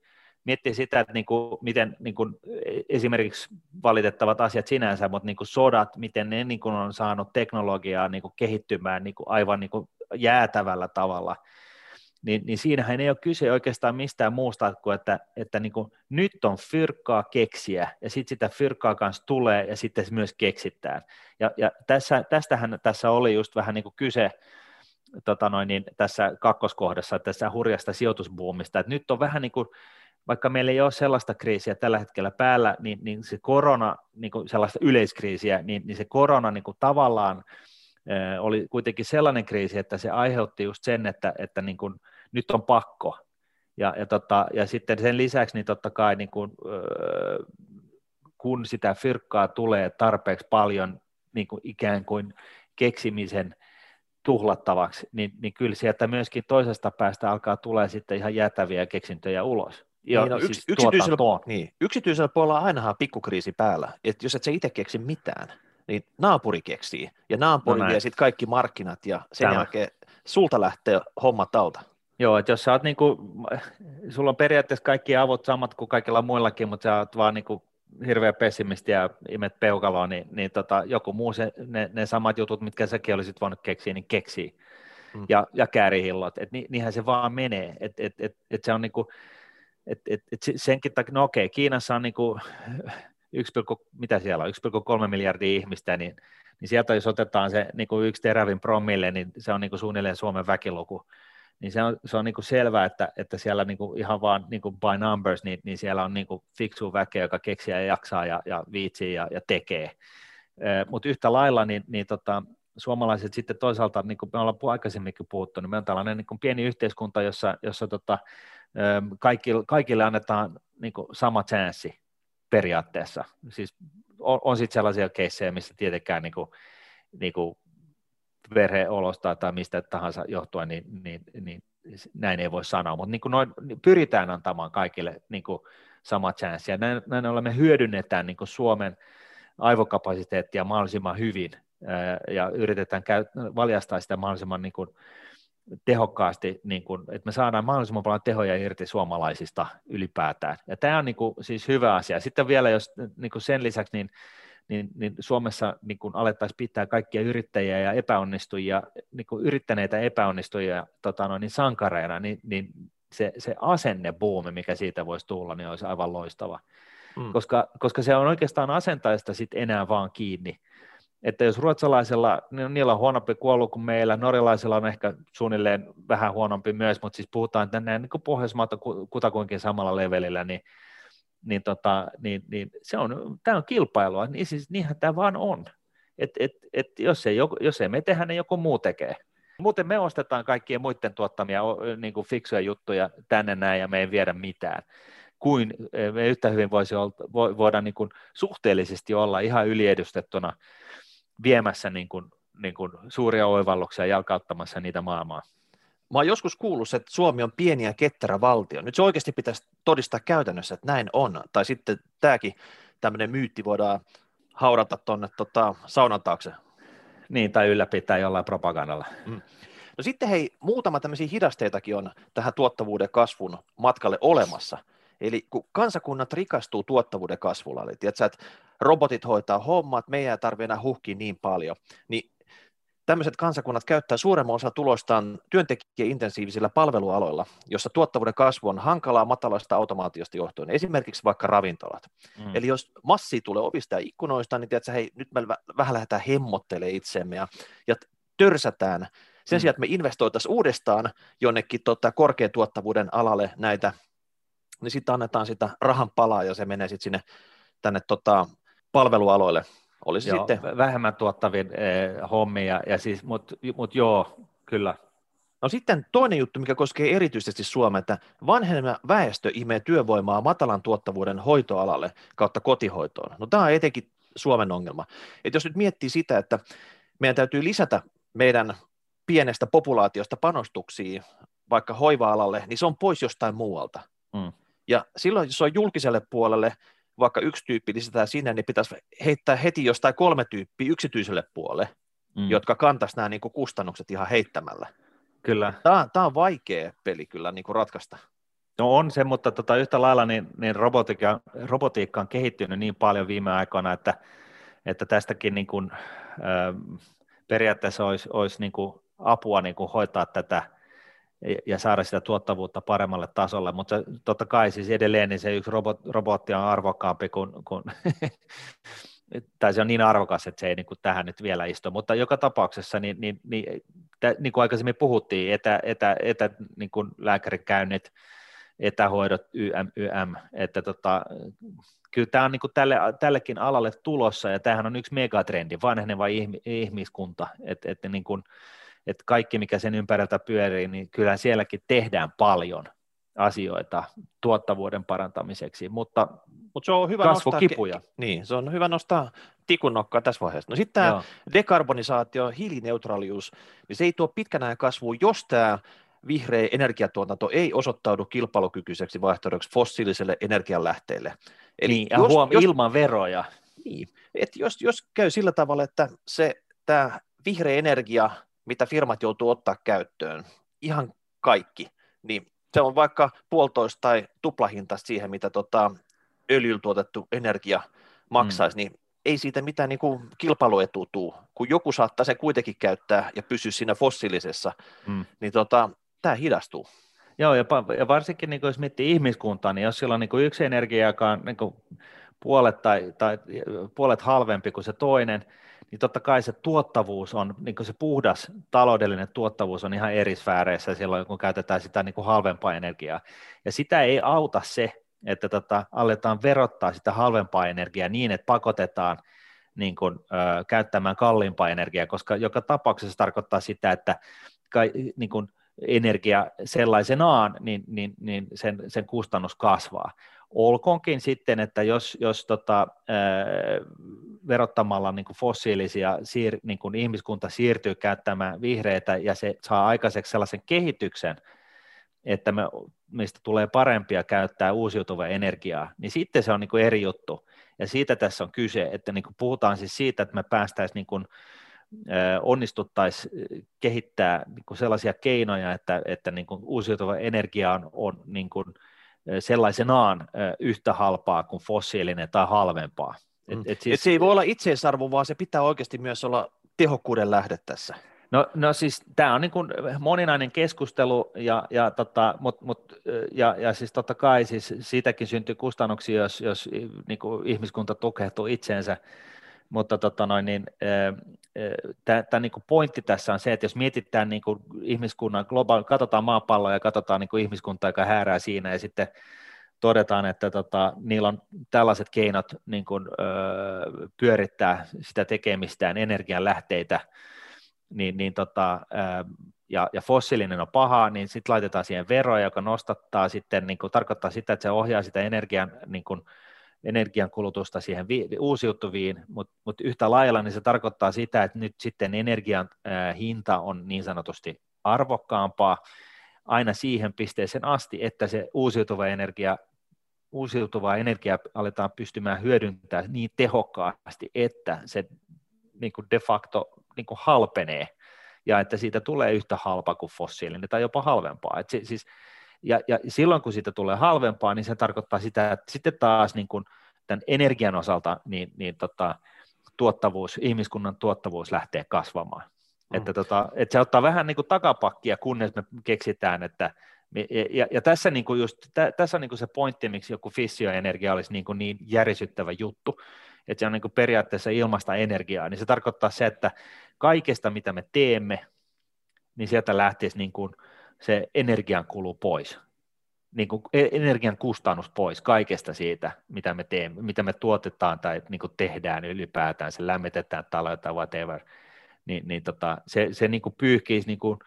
miettii sitä, että niin kuin, miten niin kuin, esimerkiksi valitettavat asiat sinänsä, mutta niin kuin sodat, miten ne niin kuin on saanut teknologiaa niin kuin kehittymään niin kuin aivan niin kuin jäätävällä tavalla, niin, niin siinähän ei ole kyse oikeastaan mistään muusta kuin, että, että niin kuin, nyt on fyrkkaa keksiä, ja sitten sitä fyrkkaa kanssa tulee, ja sitten se myös keksitään. Ja, ja tässä, tästähän tässä oli just vähän niin kuin kyse, tota noin, niin tässä kakkoskohdassa, tässä hurjasta sijoitusbuumista, että nyt on vähän niin kuin vaikka meillä ei ole sellaista kriisiä tällä hetkellä päällä, niin, niin se korona, niin kuin sellaista yleiskriisiä, niin, niin se korona niin kuin tavallaan oli kuitenkin sellainen kriisi, että se aiheutti just sen, että, että niin kuin, nyt on pakko. Ja, ja, tota, ja sitten sen lisäksi niin totta kai niin kuin, kun sitä fyrkkaa tulee tarpeeksi paljon niin kuin ikään kuin keksimisen tuhlattavaksi, niin, niin kyllä sieltä myöskin toisesta päästä alkaa tulee sitten ihan jäätäviä keksintöjä ulos. Ja niin, no, yks, siis yksityisellä, niin, yksityisellä puolella on ainahan pikkukriisi päällä, että jos et sä itse keksi mitään, niin naapuri keksii, ja naapuri no vie sitten kaikki markkinat, ja sen Tämä. jälkeen sulta lähtee hommat alta. Joo, että jos sä oot niinku, sulla on periaatteessa kaikki avot samat kuin kaikilla muillakin, mutta sä oot vaan niinku hirveä pessimisti ja imet peukaloa, niin, niin tota, joku muu se, ne, ne, samat jutut, mitkä säkin olisit voinut keksiä, niin keksii. Mm. Ja, ja käärihillot, että ni, niinhän se vaan menee, että et, et, et se on niinku, et, et, et senkin takia, no okei, Kiinassa on niin kuin 1, mitä siellä on, 1,3 miljardia ihmistä, niin, niin sieltä jos otetaan se niin kuin yksi terävin promille, niin se on niin kuin suunnilleen Suomen väkiluku. Niin se on, se on niin kuin selvää, että, että siellä niin kuin ihan vaan niin kuin by numbers, niin, niin siellä on niin kuin fiksu väkeä, joka keksiä ja jaksaa ja, ja viitsii ja, ja tekee. Mutta yhtä lailla niin, niin tota, suomalaiset sitten toisaalta, niin kuin me ollaan aikaisemminkin puhuttu, niin me on tällainen niin kuin pieni yhteiskunta, jossa, jossa tota, kaikille, kaikille annetaan niin kuin sama chanssi periaatteessa. Siis on, on sitten sellaisia keissejä, missä tietenkään niin kuin, niin kuin perheolosta tai mistä tahansa johtuen, niin, niin, niin näin ei voi sanoa, mutta niin noin, niin pyritään antamaan kaikille niin kuin sama chanssi, ja näin, näin ollen me hyödynnetään niin kuin Suomen aivokapasiteettia mahdollisimman hyvin, ja yritetään käy, valjastaa sitä mahdollisimman niin kuin, tehokkaasti, niin kuin, että me saadaan mahdollisimman paljon tehoja irti suomalaisista ylipäätään. Ja tämä on niin kuin, siis hyvä asia. Sitten vielä, jos niin kuin sen lisäksi, niin, niin, niin Suomessa niin kuin alettaisiin pitää kaikkia yrittäjiä ja epäonnistujia, niin kuin yrittäneitä epäonnistujia tota noin, niin sankareina, niin, niin se, se asennebuumi, mikä siitä voisi tulla, niin olisi aivan loistava. Mm. Koska, koska se on oikeastaan asentaista sitten enää vaan kiinni, että jos ruotsalaisella, niin niillä on huonompi kuollut kuin meillä, norjalaisilla on ehkä suunnilleen vähän huonompi myös, mutta siis puhutaan, nämä niin Pohjoismaat kutakuinkin samalla levelillä, niin, niin, tota, niin, niin se on, tämä on kilpailua, niin siis niinhän tämä vaan on. Et, et, et jos, ei, jos ei me tehdä, niin joku muu tekee. Muuten me ostetaan kaikkien muiden tuottamia niin kuin fiksuja juttuja tänne näin ja me ei viedä mitään kuin me yhtä hyvin voisi olla, voida niin kuin suhteellisesti olla ihan yliedustettuna viemässä niin kuin, niin kuin suuria oivalluksia jalkauttamassa niitä maailmaa. Mä oon joskus kuullut, että Suomi on pieni ja ketterä valtio. Nyt se oikeasti pitäisi todistaa käytännössä, että näin on. Tai sitten tämäkin, tämmöinen myytti voidaan haudata tuonne tota, saunan taakse. Niin, tai ylläpitää jollain propagandalla. Mm. No sitten hei, muutama tämmöisiä hidasteitakin on tähän tuottavuuden kasvun matkalle olemassa. Eli kun kansakunnat rikastuu tuottavuuden kasvulla, eli tiedätkö, että robotit hoitaa hommat, meidän ei tarvitse enää huhkia niin paljon, niin tämmöiset kansakunnat käyttää suuremman osa tulostaan työntekijäintensiivisillä palvelualoilla, jossa tuottavuuden kasvu on hankalaa matalasta automaatiosta johtuen, esimerkiksi vaikka ravintolat. Mm. Eli jos massi tulee ovista ja ikkunoista, niin tiedätkö, hei, nyt me vähän lähdetään hemmottelemaan itsemme ja, ja törsätään sen mm. sijaan, että me investoitaisiin uudestaan jonnekin tota, korkean tuottavuuden alalle näitä, niin sitten annetaan sitä rahan palaa ja se menee sitten sinne tänne tota, palvelualoille. Olisi joo, sitten... Vähemmän tuottavin eh, hommia, ja siis, mutta mut joo, kyllä. No sitten toinen juttu, mikä koskee erityisesti Suomea, että vanheneva väestö imee työvoimaa matalan tuottavuuden hoitoalalle kautta kotihoitoon. No tämä on etenkin Suomen ongelma. Et jos nyt miettii sitä, että meidän täytyy lisätä meidän pienestä populaatiosta panostuksia vaikka hoiva-alalle, niin se on pois jostain muualta. Mm. Ja silloin, jos on julkiselle puolelle vaikka yksi tyyppi lisätään sinne, niin pitäisi heittää heti jostain kolme tyyppiä yksityiselle puolelle, mm. jotka kantaisi nämä niin kuin kustannukset ihan heittämällä. Kyllä. Tämä, tämä on vaikea peli kyllä niin kuin ratkaista. No on se, mutta tota, yhtä lailla niin, niin robotiikka, robotiikka on kehittynyt niin paljon viime aikoina, että, että tästäkin niin kuin, äh, periaatteessa olisi, olisi niin kuin apua niin kuin hoitaa tätä ja saada sitä tuottavuutta paremmalle tasolle, mutta totta kai siis edelleen niin se yksi robot, robotti on arvokkaampi kuin, kuin tai se on niin arvokas, että se ei niin kuin tähän nyt vielä istu, mutta joka tapauksessa, niin, niin, niin, niin kuin aikaisemmin puhuttiin, etä, etä, etä niin kuin lääkärikäynnit, etähoidot, YM, YM, että tota, kyllä tämä on niin kuin tälle, tällekin alalle tulossa, ja tämähän on yksi megatrendi, vanheneva ihmiskunta, että, että niin kuin, että kaikki mikä sen ympäriltä pyörii, niin kyllä sielläkin tehdään paljon asioita tuottavuuden parantamiseksi, mutta, mutta se on hyvä kasvukipuja. Nostaa, niin, se on hyvä nostaa tikun nokkaa tässä vaiheessa. No sitten tämä dekarbonisaatio, hiilineutraalius, niin se ei tuo pitkän ajan kasvua, jos tämä vihreä energiatuotanto ei osoittaudu kilpailukykyiseksi vaihtoehdoksi fossiiliselle energianlähteelle. Eli niin, ja jos, huom, jos, ilman veroja. Niin, että jos, jos käy sillä tavalla, että se tämä vihreä energia mitä firmat joutuu ottaa käyttöön, ihan kaikki, niin se on vaikka puolitoista tai tuplahinta siihen, mitä tota, öljyllä tuotettu energia maksaisi, mm. niin ei siitä mitään niin kuin kilpailuetu tuu, kun joku saattaa sen kuitenkin käyttää ja pysyä siinä fossiilisessa, mm. niin tota, tämä hidastuu. Joo, ja, ja varsinkin niin jos miettii ihmiskuntaa, niin jos sillä on niin kuin yksi energia, joka on niin kuin puolet tai, tai puolet halvempi kuin se toinen, niin totta kai se tuottavuus on, niin se puhdas taloudellinen tuottavuus on ihan eri sfääreissä silloin, kun käytetään sitä niin kuin halvempaa energiaa. Ja sitä ei auta se, että tota, aletaan verottaa sitä halvempaa energiaa niin, että pakotetaan niin kuin, ö, käyttämään kalliimpaa energiaa, koska joka tapauksessa se tarkoittaa sitä, että kai, niin kuin, energia sellaisenaan, niin, niin, niin sen, sen kustannus kasvaa. Olkoonkin sitten, että jos, jos tota, verottamalla niin kuin fossiilisia siir, niin kuin ihmiskunta siirtyy käyttämään vihreitä ja se saa aikaiseksi sellaisen kehityksen, että me, mistä tulee parempia käyttää uusiutuvaa energiaa, niin sitten se on niin kuin eri juttu. Ja siitä tässä on kyse, että niin kuin puhutaan siis siitä, että me päästäisiin niin kuin, onnistuttaisiin kehittää niin kuin sellaisia keinoja, että, että niin kuin uusiutuva energia on, on niin kuin sellaisenaan yhtä halpaa kuin fossiilinen tai halvempaa. Et, mm. et siis, et se ei voi olla itseisarvo, vaan se pitää oikeasti myös olla tehokkuuden lähde tässä. No, no siis tämä on niin kuin moninainen keskustelu, ja, ja, tota, mut, mut, ja, ja siis totta kai siis siitäkin syntyy kustannuksia, jos, jos niin kuin ihmiskunta tukehtuu itseensä, mutta tota noin, niin, tämä niin pointti tässä on se, että jos mietitään niin kuin ihmiskunnan globaali, katsotaan maapalloa ja katsotaan niin kuin ihmiskuntaa, joka häärää siinä, ja sitten todetaan, että tota, niillä on tällaiset keinot niin kuin, pyörittää sitä tekemistään energianlähteitä, niin, niin tota, ö, ja, ja fossiilinen on pahaa, niin sitten laitetaan siihen veroja, joka nostattaa sitten, niin kuin, tarkoittaa sitä, että se ohjaa sitä energian, niin kuin, energiankulutusta siihen vi- uusiutuviin, mutta mut yhtä lailla niin se tarkoittaa sitä, että nyt sitten energian ää, hinta on niin sanotusti arvokkaampaa aina siihen pisteeseen asti, että se uusiutuva energia uusiutuvaa energiaa aletaan pystymään hyödyntämään niin tehokkaasti, että se niin kuin de facto niin kuin halpenee ja että siitä tulee yhtä halpa kuin fossiilinen tai jopa halvempaa. Et siis, ja, ja silloin kun siitä tulee halvempaa, niin se tarkoittaa sitä, että sitten taas niin kuin tämän energian osalta niin, niin tota, tuottavuus, ihmiskunnan tuottavuus lähtee kasvamaan. Mm. Että, tota, että se ottaa vähän niin kuin takapakkia, kunnes me keksitään, että ja, ja, ja tässä, niin kuin just, tä, tässä on niin kuin se pointti, miksi joku fissioenergia olisi niin, kuin niin järisyttävä juttu, että se on niin kuin periaatteessa ilmasta energiaa, niin se tarkoittaa se, että kaikesta, mitä me teemme, niin sieltä lähtisi niin kuin se energian kulu pois, niin kuin e, energian kustannus pois kaikesta siitä, mitä me teemme, mitä me tuotetaan tai niin kuin tehdään ylipäätään, se lämmitetään taloja tai whatever, niin, niin tota, se, se niin kuin pyyhkisi niin kuin,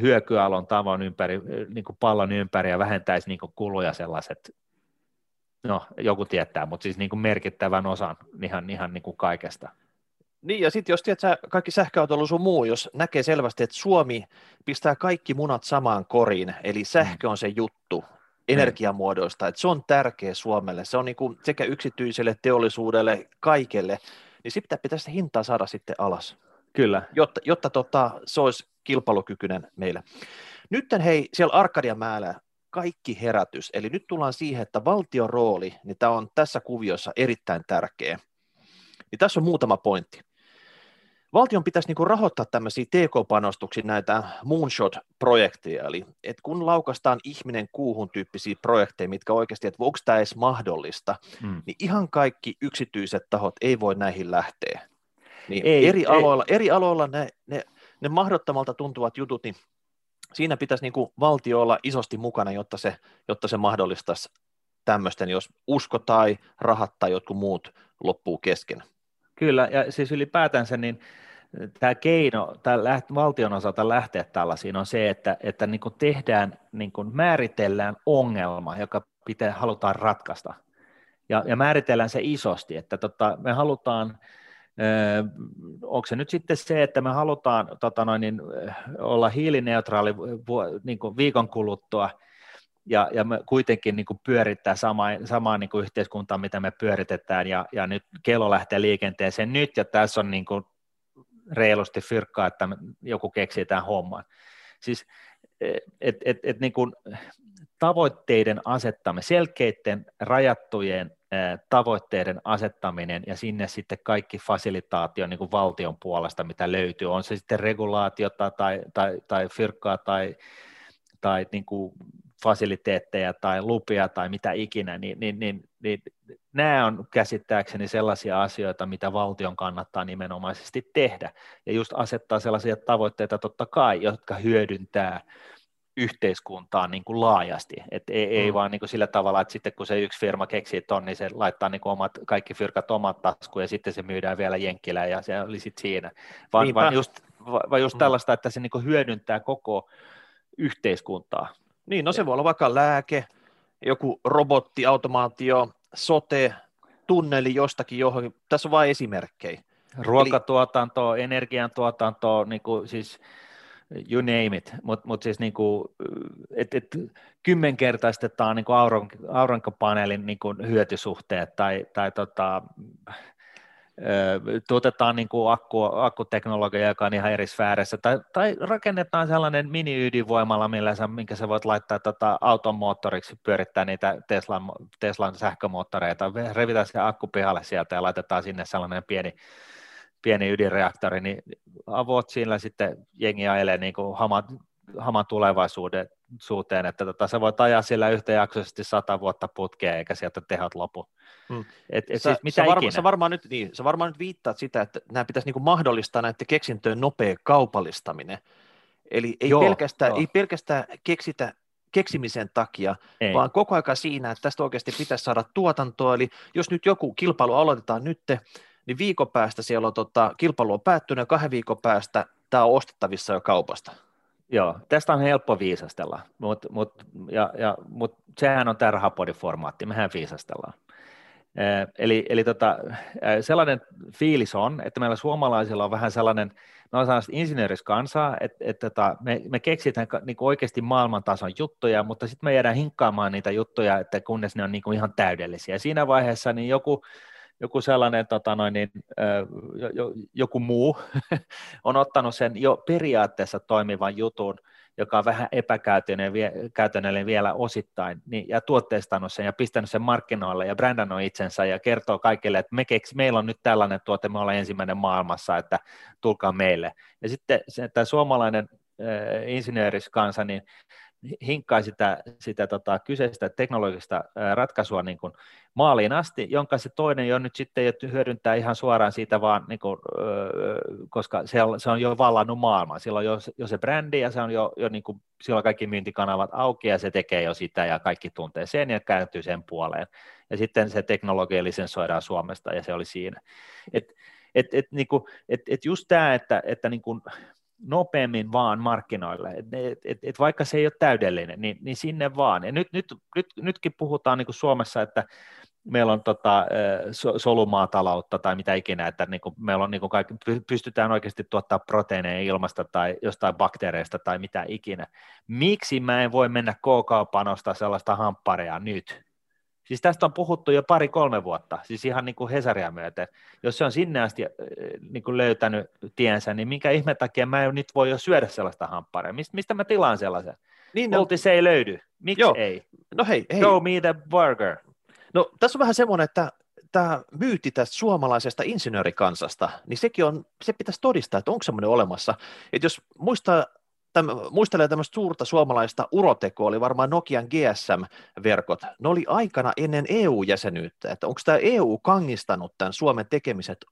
hyökyalon tavon ympäri, niin kuin pallon ympäri ja vähentäisi niin kuin kuluja sellaiset, no joku tietää, mutta siis niin kuin merkittävän osan ihan, ihan niin kuin kaikesta. Niin, ja sitten jos tiedät, kaikki sähköautoilu sun muu, jos näkee selvästi, että Suomi pistää kaikki munat samaan koriin, eli sähkö mm. on se juttu energiamuodoista, että se on tärkeä Suomelle, se on niin kuin sekä yksityiselle, teollisuudelle, kaikelle, niin sitten pitäisi hintaa saada sitten alas. Kyllä. Jotta, jotta tota, se olisi kilpailukykyinen meille. Nyt hei, siellä Arkadianmäellä kaikki herätys, eli nyt tullaan siihen, että valtion rooli, niin tämä on tässä kuviossa erittäin tärkeä. Niin tässä on muutama pointti. Valtion pitäisi niinku rahoittaa tämmöisiä TK-panostuksia, näitä moonshot-projekteja, eli että kun laukastaan ihminen kuuhun tyyppisiä projekteja, mitkä oikeasti, että onko tämä edes mahdollista, mm. niin ihan kaikki yksityiset tahot ei voi näihin lähteä. Niin ei, eri, ei. Aloilla, eri aloilla ne, ne, ne mahdottomalta tuntuvat jutut, niin siinä pitäisi niin kuin valtio olla isosti mukana, jotta se, jotta se mahdollistaisi tämmöisten, jos usko tai rahat tai jotkut muut loppuu kesken. Kyllä, ja siis ylipäätänsä niin tämä keino tämä valtion osalta lähteä tällaisiin on se, että, että niin kuin tehdään, niin kuin määritellään ongelma, joka pitää, halutaan ratkaista. Ja, ja määritellään se isosti, että tota, me halutaan onko se nyt sitten se, että me halutaan tota noin, niin, olla hiilineutraali niin kuin viikon kuluttua, ja, ja me kuitenkin niin kuin pyörittää samaa, samaa niin kuin yhteiskuntaa, mitä me pyöritetään, ja, ja nyt kello lähtee liikenteeseen nyt, ja tässä on niin kuin reilusti fyrkkaa, että joku keksii tämän homman. Siis, et, et, et, niin kuin tavoitteiden asettamme, selkeiden rajattujen tavoitteiden asettaminen ja sinne sitten kaikki fasilitaatio niin kuin valtion puolesta, mitä löytyy, on se sitten regulaatiota tai, tai, tai fyrkkaa tai, tai niin kuin fasiliteetteja tai lupia tai mitä ikinä, niin, niin, niin, niin nämä on käsittääkseni sellaisia asioita, mitä valtion kannattaa nimenomaisesti tehdä ja just asettaa sellaisia tavoitteita totta kai, jotka hyödyntää yhteiskuntaan niin kuin laajasti, et ei, mm. ei vaan niin kuin sillä tavalla, että sitten kun se yksi firma keksii ton, niin se laittaa niin kuin omat, kaikki fyrkat omat taskuun ja sitten se myydään vielä Jenkkilään ja se oli sitten siinä, vaan, vaan just, vaan just mm. tällaista, että se niin kuin hyödyntää koko yhteiskuntaa. Niin, no se voi olla vaikka lääke, joku robotti, automaatio, sote, tunneli jostakin johonkin, tässä on vain esimerkkejä. Ruokatuotanto, Eli... energiantuotanto, niin kuin siis you name it, mutta mut siis niinku, et, et kymmenkertaistetaan niinku auron, aurinkopaneelin niinku hyötysuhteet tai, tai tota, tuotetaan niin kuin akku, akkuteknologia, joka on ihan eri sfäärissä, tai, tai rakennetaan sellainen mini-ydinvoimala, millä sä, minkä sä voit laittaa tota auton moottoriksi, pyörittää niitä Teslan, Teslan sähkömoottoreita, revitään se akku pihalle sieltä ja laitetaan sinne sellainen pieni pieni ydinreaktori, niin avot siinä sitten jengi ajelee niin kuin haman, haman tulevaisuuden suuteen, että tota, sä voit ajaa sillä yhtäjaksoisesti sata vuotta putkea, eikä sieltä tehot lopu. Hmm. Et, et sä, siis mitä sä, varma, sä, varmaan nyt, niin, sä varmaan nyt viittaat sitä, että nämä pitäisi niin kuin mahdollistaa näiden keksintöjen nopea kaupallistaminen. Eli ei, joo, pelkästään, joo. ei pelkästään keksitä keksimisen takia, ei. vaan koko aika siinä, että tästä oikeasti pitäisi saada tuotantoa. Eli jos nyt joku kilpailu aloitetaan nyt, niin viikon päästä siellä on tota, kilpailu on päättynyt ja kahden viikon päästä tämä on ostettavissa jo kaupasta. Joo, tästä on helppo viisastella, mutta mut, ja, ja, mut sehän on tämä rahapodiformaatti, mehän viisastellaan. Eli, eli tota, sellainen fiilis on, että meillä suomalaisilla on vähän sellainen, me ollaan insinööriskansaa, että, että tota, me, me keksitään niin oikeasti maailmantason juttuja, mutta sitten me jäädään hinkkaamaan niitä juttuja, että kunnes ne on niin ihan täydellisiä. Siinä vaiheessa niin joku, joku sellainen, tota noin, niin, joku muu on ottanut sen jo periaatteessa toimivan jutun, joka on vähän epäkäytännöllinen vielä osittain, niin, ja tuotteistanut sen ja pistänyt sen markkinoille ja brändannut itsensä ja kertoo kaikille, että me keks, meillä on nyt tällainen tuote, me ollaan ensimmäinen maailmassa, että tulkaa meille. Ja sitten se, tämä suomalainen äh, insinööriskansa, niin hinkkaa sitä, sitä tota, kyseistä teknologista ratkaisua niin kuin maaliin asti, jonka se toinen jo nyt sitten jo hyödyntää ihan suoraan siitä vaan, niin kuin, koska se on, se on jo vallannut maailmaa, silloin jo, jo se brändi ja se on jo, jo niin kuin, silloin kaikki myyntikanavat auki ja se tekee jo sitä ja kaikki tuntee sen ja kääntyy sen puoleen. Ja sitten se teknologia lisensoidaan Suomesta ja se oli siinä. Et, et, et, niin kuin, et, et just tämä, että, että niin kuin, nopeammin vaan markkinoille, et, et, et, et vaikka se ei ole täydellinen, niin, niin sinne vaan. Ja nyt, nyt, nyt, nytkin puhutaan niin kuin Suomessa, että meillä on tota, solumaataloutta tai mitä ikinä, että niin kuin meillä on niin kuin kaikki, pystytään oikeasti tuottaa proteiineja ilmasta tai jostain bakteereista tai mitä ikinä. Miksi mä en voi mennä K-kauppaan sellaista hampparia nyt? Siis tästä on puhuttu jo pari-kolme vuotta, siis ihan niin kuin Hesaria myöten. Jos se on sinne asti äh, niin kuin löytänyt tiensä, niin minkä ihme takia mä en nyt voi jo syödä sellaista hampparia? Mist, mistä mä tilaan sellaisen? Niin, no, se ei löydy. Miksi joo. ei? No hei, hei. Show me the burger. No tässä on vähän semmoinen, että tämä myyti tästä suomalaisesta insinöörikansasta, niin sekin on, se pitäisi todistaa, että onko semmoinen olemassa. Että jos muistaa täm, muistelee tämmöistä suurta suomalaista urotekoa, oli varmaan Nokian GSM-verkot. Ne oli aikana ennen EU-jäsenyyttä, että onko tämä EU kangistanut tämän Suomen tekemiset?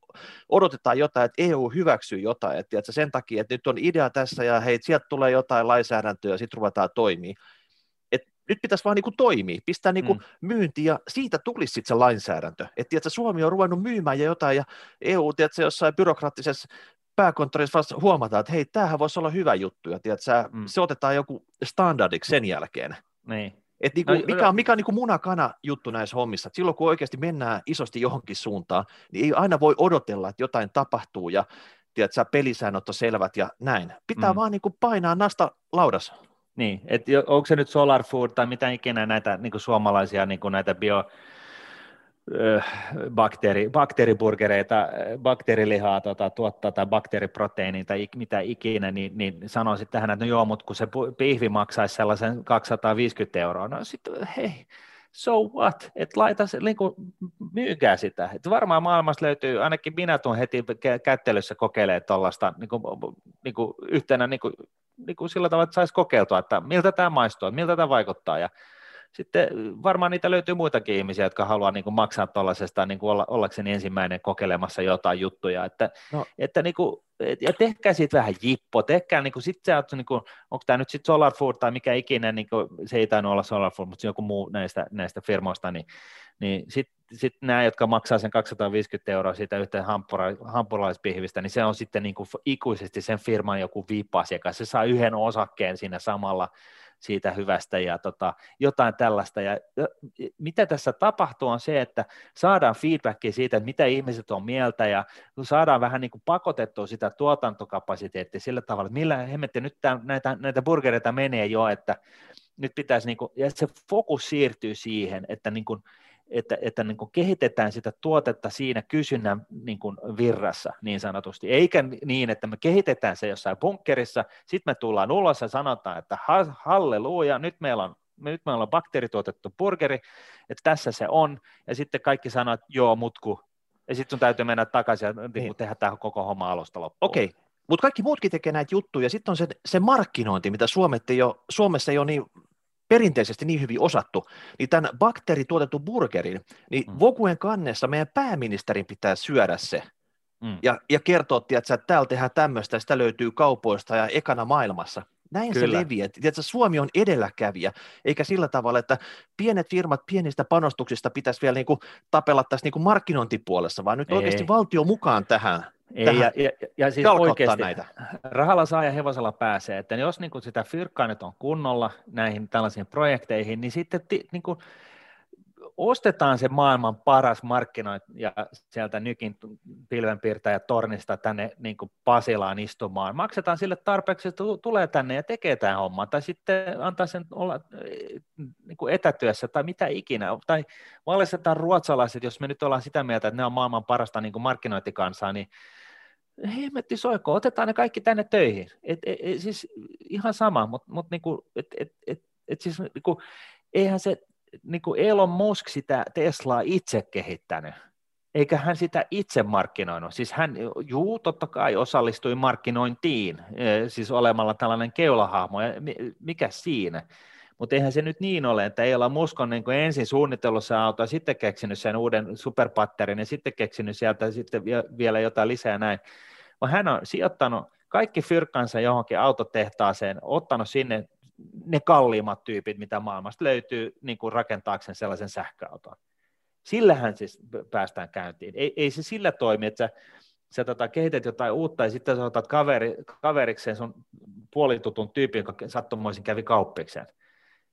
Odotetaan jotain, että EU hyväksyy jotain, että, että sen takia, että nyt on idea tässä ja hei, sieltä tulee jotain lainsäädäntöä ja sitten ruvetaan toimii. nyt pitäisi vaan niinku toimia, pistää niinku mm. myynti ja siitä tulisi sitten se lainsäädäntö. Että Suomi on ruvennut myymään ja jotain ja EU tiedätkö, jossain byrokraattisessa pääkonttorissa vasta huomataan, että hei, tämähän voisi olla hyvä juttu, ja tiedätkö, mm. se otetaan joku standardiksi sen jälkeen. Niin. Et niinku, no, mikä on, mikä on niinku munakana juttu näissä hommissa, että silloin kun oikeasti mennään isosti johonkin suuntaan, niin ei aina voi odotella, että jotain tapahtuu ja tiedätkö, pelisäännöt on selvät ja näin. Pitää mm. vaan niinku painaa nasta laudassa. Niin, että onko se nyt Solar Food tai mitä ikinä näitä niin suomalaisia niin näitä bio, bakteeri, bakteeriburgereita, bakteerilihaa tota, tuottaa tai bakteeriproteiiniä tai mitä ikinä, niin, niin sanoisin tähän, että no joo, mutta kun se pihvi maksaisi sellaisen 250 euroa, no sitten hei, so what, että laita se, niin kuin, myykää sitä. Et varmaan maailmassa löytyy, ainakin minä tuon heti kättelyssä kokeilemaan tuollaista niin kuin, niin kuin yhtenä niin kuin, niin kuin sillä tavalla, että saisi kokeiltua, että miltä tämä maistuu, miltä tämä vaikuttaa, ja sitten varmaan niitä löytyy muitakin ihmisiä, jotka haluaa niin kuin maksaa tuollaisesta niin kuin olla, ollakseni ensimmäinen kokeilemassa jotain juttuja, että, no. että niin kuin, ja tehkää siitä vähän jippo, tehkää niin kuin, sit se, niin kuin, onko tämä nyt sitten Solar Food tai mikä ikinä, niin kuin, se ei tainnut olla Solar Food, mutta joku muu näistä, näistä firmoista, niin, niin sitten sit nämä, jotka maksaa sen 250 euroa siitä yhteen hampura- hampuralaispihvistä, niin se on sitten niin kuin ikuisesti sen firman joku VIP-asiakas, se saa yhden osakkeen siinä samalla, siitä hyvästä ja tota, jotain tällaista. Ja, mitä tässä tapahtuu on se, että saadaan feedbackia siitä, että mitä ihmiset on mieltä ja saadaan vähän niin kuin pakotettua sitä tuotantokapasiteettia sillä tavalla, että millä hemmetti nyt tämän, näitä, näitä burgereita menee jo, että nyt pitäisi, niin kuin, ja se fokus siirtyy siihen, että niin kuin, että, että niin kuin kehitetään sitä tuotetta siinä kysynnän niin kuin virrassa niin sanotusti, eikä niin, että me kehitetään se jossain bunkkerissa, sitten me tullaan ulos ja sanotaan, että halleluja, nyt meillä on nyt meillä on bakteerituotettu burgeri, että tässä se on, ja sitten kaikki sanoo, että joo, mutku, ja sitten sun täytyy mennä takaisin ja niin. niin. tehdä tämä koko homma alusta loppuun. Okei, okay. mutta kaikki muutkin tekee näitä juttuja, sitten on se, se markkinointi, mitä Suomessa ei, ole, Suomessa ei ole niin perinteisesti niin hyvin osattu, niin tämän bakteerituotetun burgerin, niin mm. Vokuen kannessa meidän pääministerin pitää syödä se. Mm. Ja, ja kertoa, että täällä tehdään tämmöistä, sitä löytyy kaupoista ja ekana maailmassa. Näin Kyllä. se leviää. Tiedätkö, Suomi on edelläkävijä, eikä sillä tavalla, että pienet firmat pienistä panostuksista pitäisi vielä niin kuin tapella tässä niin kuin markkinointipuolessa, vaan nyt Ei. oikeasti valtio mukaan tähän. Ei, ja, ja, ja siis oikeasti näitä. rahalla saa ja hevosella pääsee, että jos niin kuin sitä fyrkkaa nyt on kunnolla näihin tällaisiin projekteihin, niin sitten niin kuin, ostetaan se maailman paras markkinoit ja sieltä nykin pilvenpiirtäjä tornista tänne niin kuin Pasilaan istumaan. Maksetaan sille tarpeeksi, että tulee tänne ja tekee tämän homman, tai sitten antaa sen olla niin kuin etätyössä tai mitä ikinä. Tai valistetaan ruotsalaiset, jos me nyt ollaan sitä mieltä, että ne on maailman parasta niin kuin markkinointikansaa, niin hemmetti soiko, otetaan ne kaikki tänne töihin. Et, et, et, siis ihan sama, mutta mut niinku, et, et, et, et siis niinku, eihän se niin kuin Elon Musk sitä Teslaa itse kehittänyt, eikä hän sitä itse markkinoinut. Siis hän, juu, totta kai osallistui markkinointiin, e, siis olemalla tällainen keulahahmo, ja mikä siinä? Mutta eihän se nyt niin ole, että Elon Musk on niin kuin ensin suunnitellut se auto ja sitten keksinyt sen uuden superpatterin ja sitten keksinyt sieltä sitten vielä jotain lisää näin, vaan hän on sijoittanut kaikki fyrkkansa johonkin autotehtaaseen, ottanut sinne ne kalliimmat tyypit, mitä maailmasta löytyy niin kuin rakentaakseen sellaisen sähköauton. Sillähän siis päästään käyntiin. Ei, ei se sillä toimi, että sä, sä tota, kehität jotain uutta ja sitten sä otat kaveri, kaverikseen sun puolitutun tyypin, joka sattumoisin kävi kauppikseen.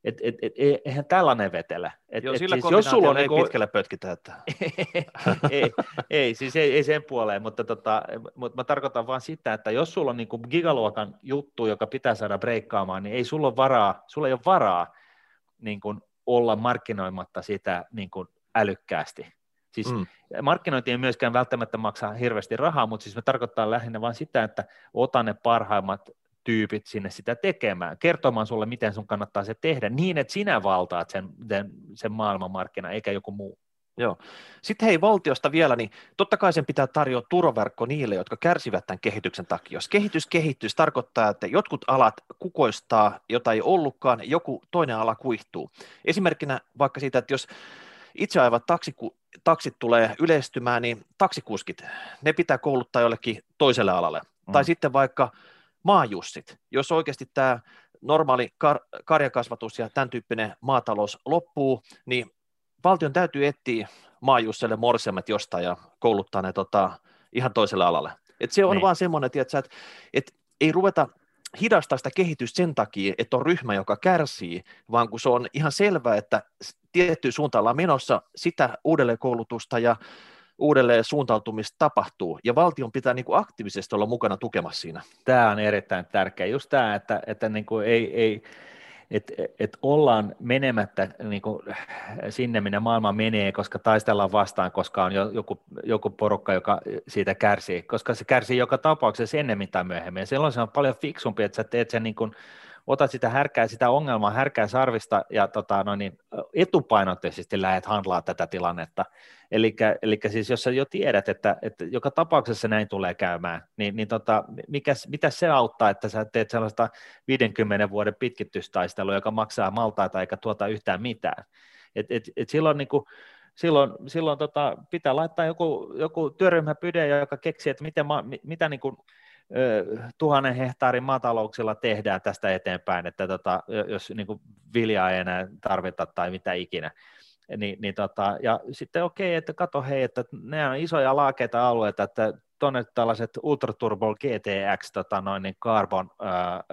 Et, et, et, eihän tällainen vetele. Et, Joo, et, siis jos sulla on ei niinku... pitkälle pötkitä. Että... ei, ei, siis ei, ei sen puoleen, mutta, tota, mutta mä tarkoitan vaan sitä, että jos sulla on niin gigaluokan juttu, joka pitää saada breikkaamaan, niin ei sulla ole varaa, sulla ei ole varaa niin kuin olla markkinoimatta sitä niin kuin älykkäästi. Siis mm. markkinointi ei myöskään välttämättä maksaa hirveästi rahaa, mutta siis me tarkoittaa lähinnä vain sitä, että ota ne parhaimmat tyypit sinne sitä tekemään, kertomaan sulle, miten sun kannattaa se tehdä, niin että sinä valtaat sen, sen, sen maailmanmarkkina, eikä joku muu. Joo. Sitten hei valtiosta vielä, niin totta kai sen pitää tarjota turvaverkko niille, jotka kärsivät tämän kehityksen takia. Jos kehitys kehittyy, se tarkoittaa, että jotkut alat kukoistaa, jota ei ollutkaan, joku toinen ala kuihtuu. Esimerkkinä vaikka siitä, että jos itse ajavat taksiku, taksit tulee yleistymään, niin taksikuskit, ne pitää kouluttaa jollekin toiselle alalle. Mm. Tai sitten vaikka maajussit, jos oikeasti tämä normaali kar- karjakasvatus ja tämän tyyppinen maatalous loppuu, niin valtion täytyy etsiä maajusselle morsemet jostain ja kouluttaa ne tota, ihan toiselle alalle. Et se on niin. vaan semmoinen, että, että, että ei ruveta hidastaa sitä kehitystä sen takia, että on ryhmä, joka kärsii, vaan kun se on ihan selvää, että tiettyyn suuntaan ollaan menossa, sitä uudelleenkoulutusta ja uudelleen suuntautumista tapahtuu, ja valtion pitää niin kuin aktiivisesti olla mukana tukemassa siinä. Tämä on erittäin tärkeä, just tämä, että, että niin kuin ei, ei, että et ollaan menemättä niin kuin sinne, minne maailma menee, koska taistellaan vastaan, koska on joku, joku porukka, joka siitä kärsii, koska se kärsii joka tapauksessa ennemmin tai myöhemmin, ja silloin se on paljon fiksumpi, että sä teet sen niin kuin otat sitä härkää, sitä ongelmaa härkää sarvista ja tota, no niin, etupainotteisesti lähdet handlaa tätä tilannetta. Eli siis jos sä jo tiedät, että, että joka tapauksessa näin tulee käymään, niin, niin tota, mikäs, mitä se auttaa, että sä teet sellaista 50 vuoden pitkitystaistelua, joka maksaa maltaita eikä tuota yhtään mitään. Et, et, et silloin niin kuin, silloin, silloin tota, pitää laittaa joku, joku työryhmäpyde, joka keksii, että miten, ma, mitä niin kuin, tuhannen hehtaarin maatalouksilla tehdään tästä eteenpäin, että tota, jos niin kuin viljaa ei enää tarvita tai mitä ikinä. Niin, niin tota, ja sitten okei, okay, että kato hei, että ne on isoja laakeita alueita, että tuonne tällaiset Ultra Turbo GTX, tota noin, niin carbon ää,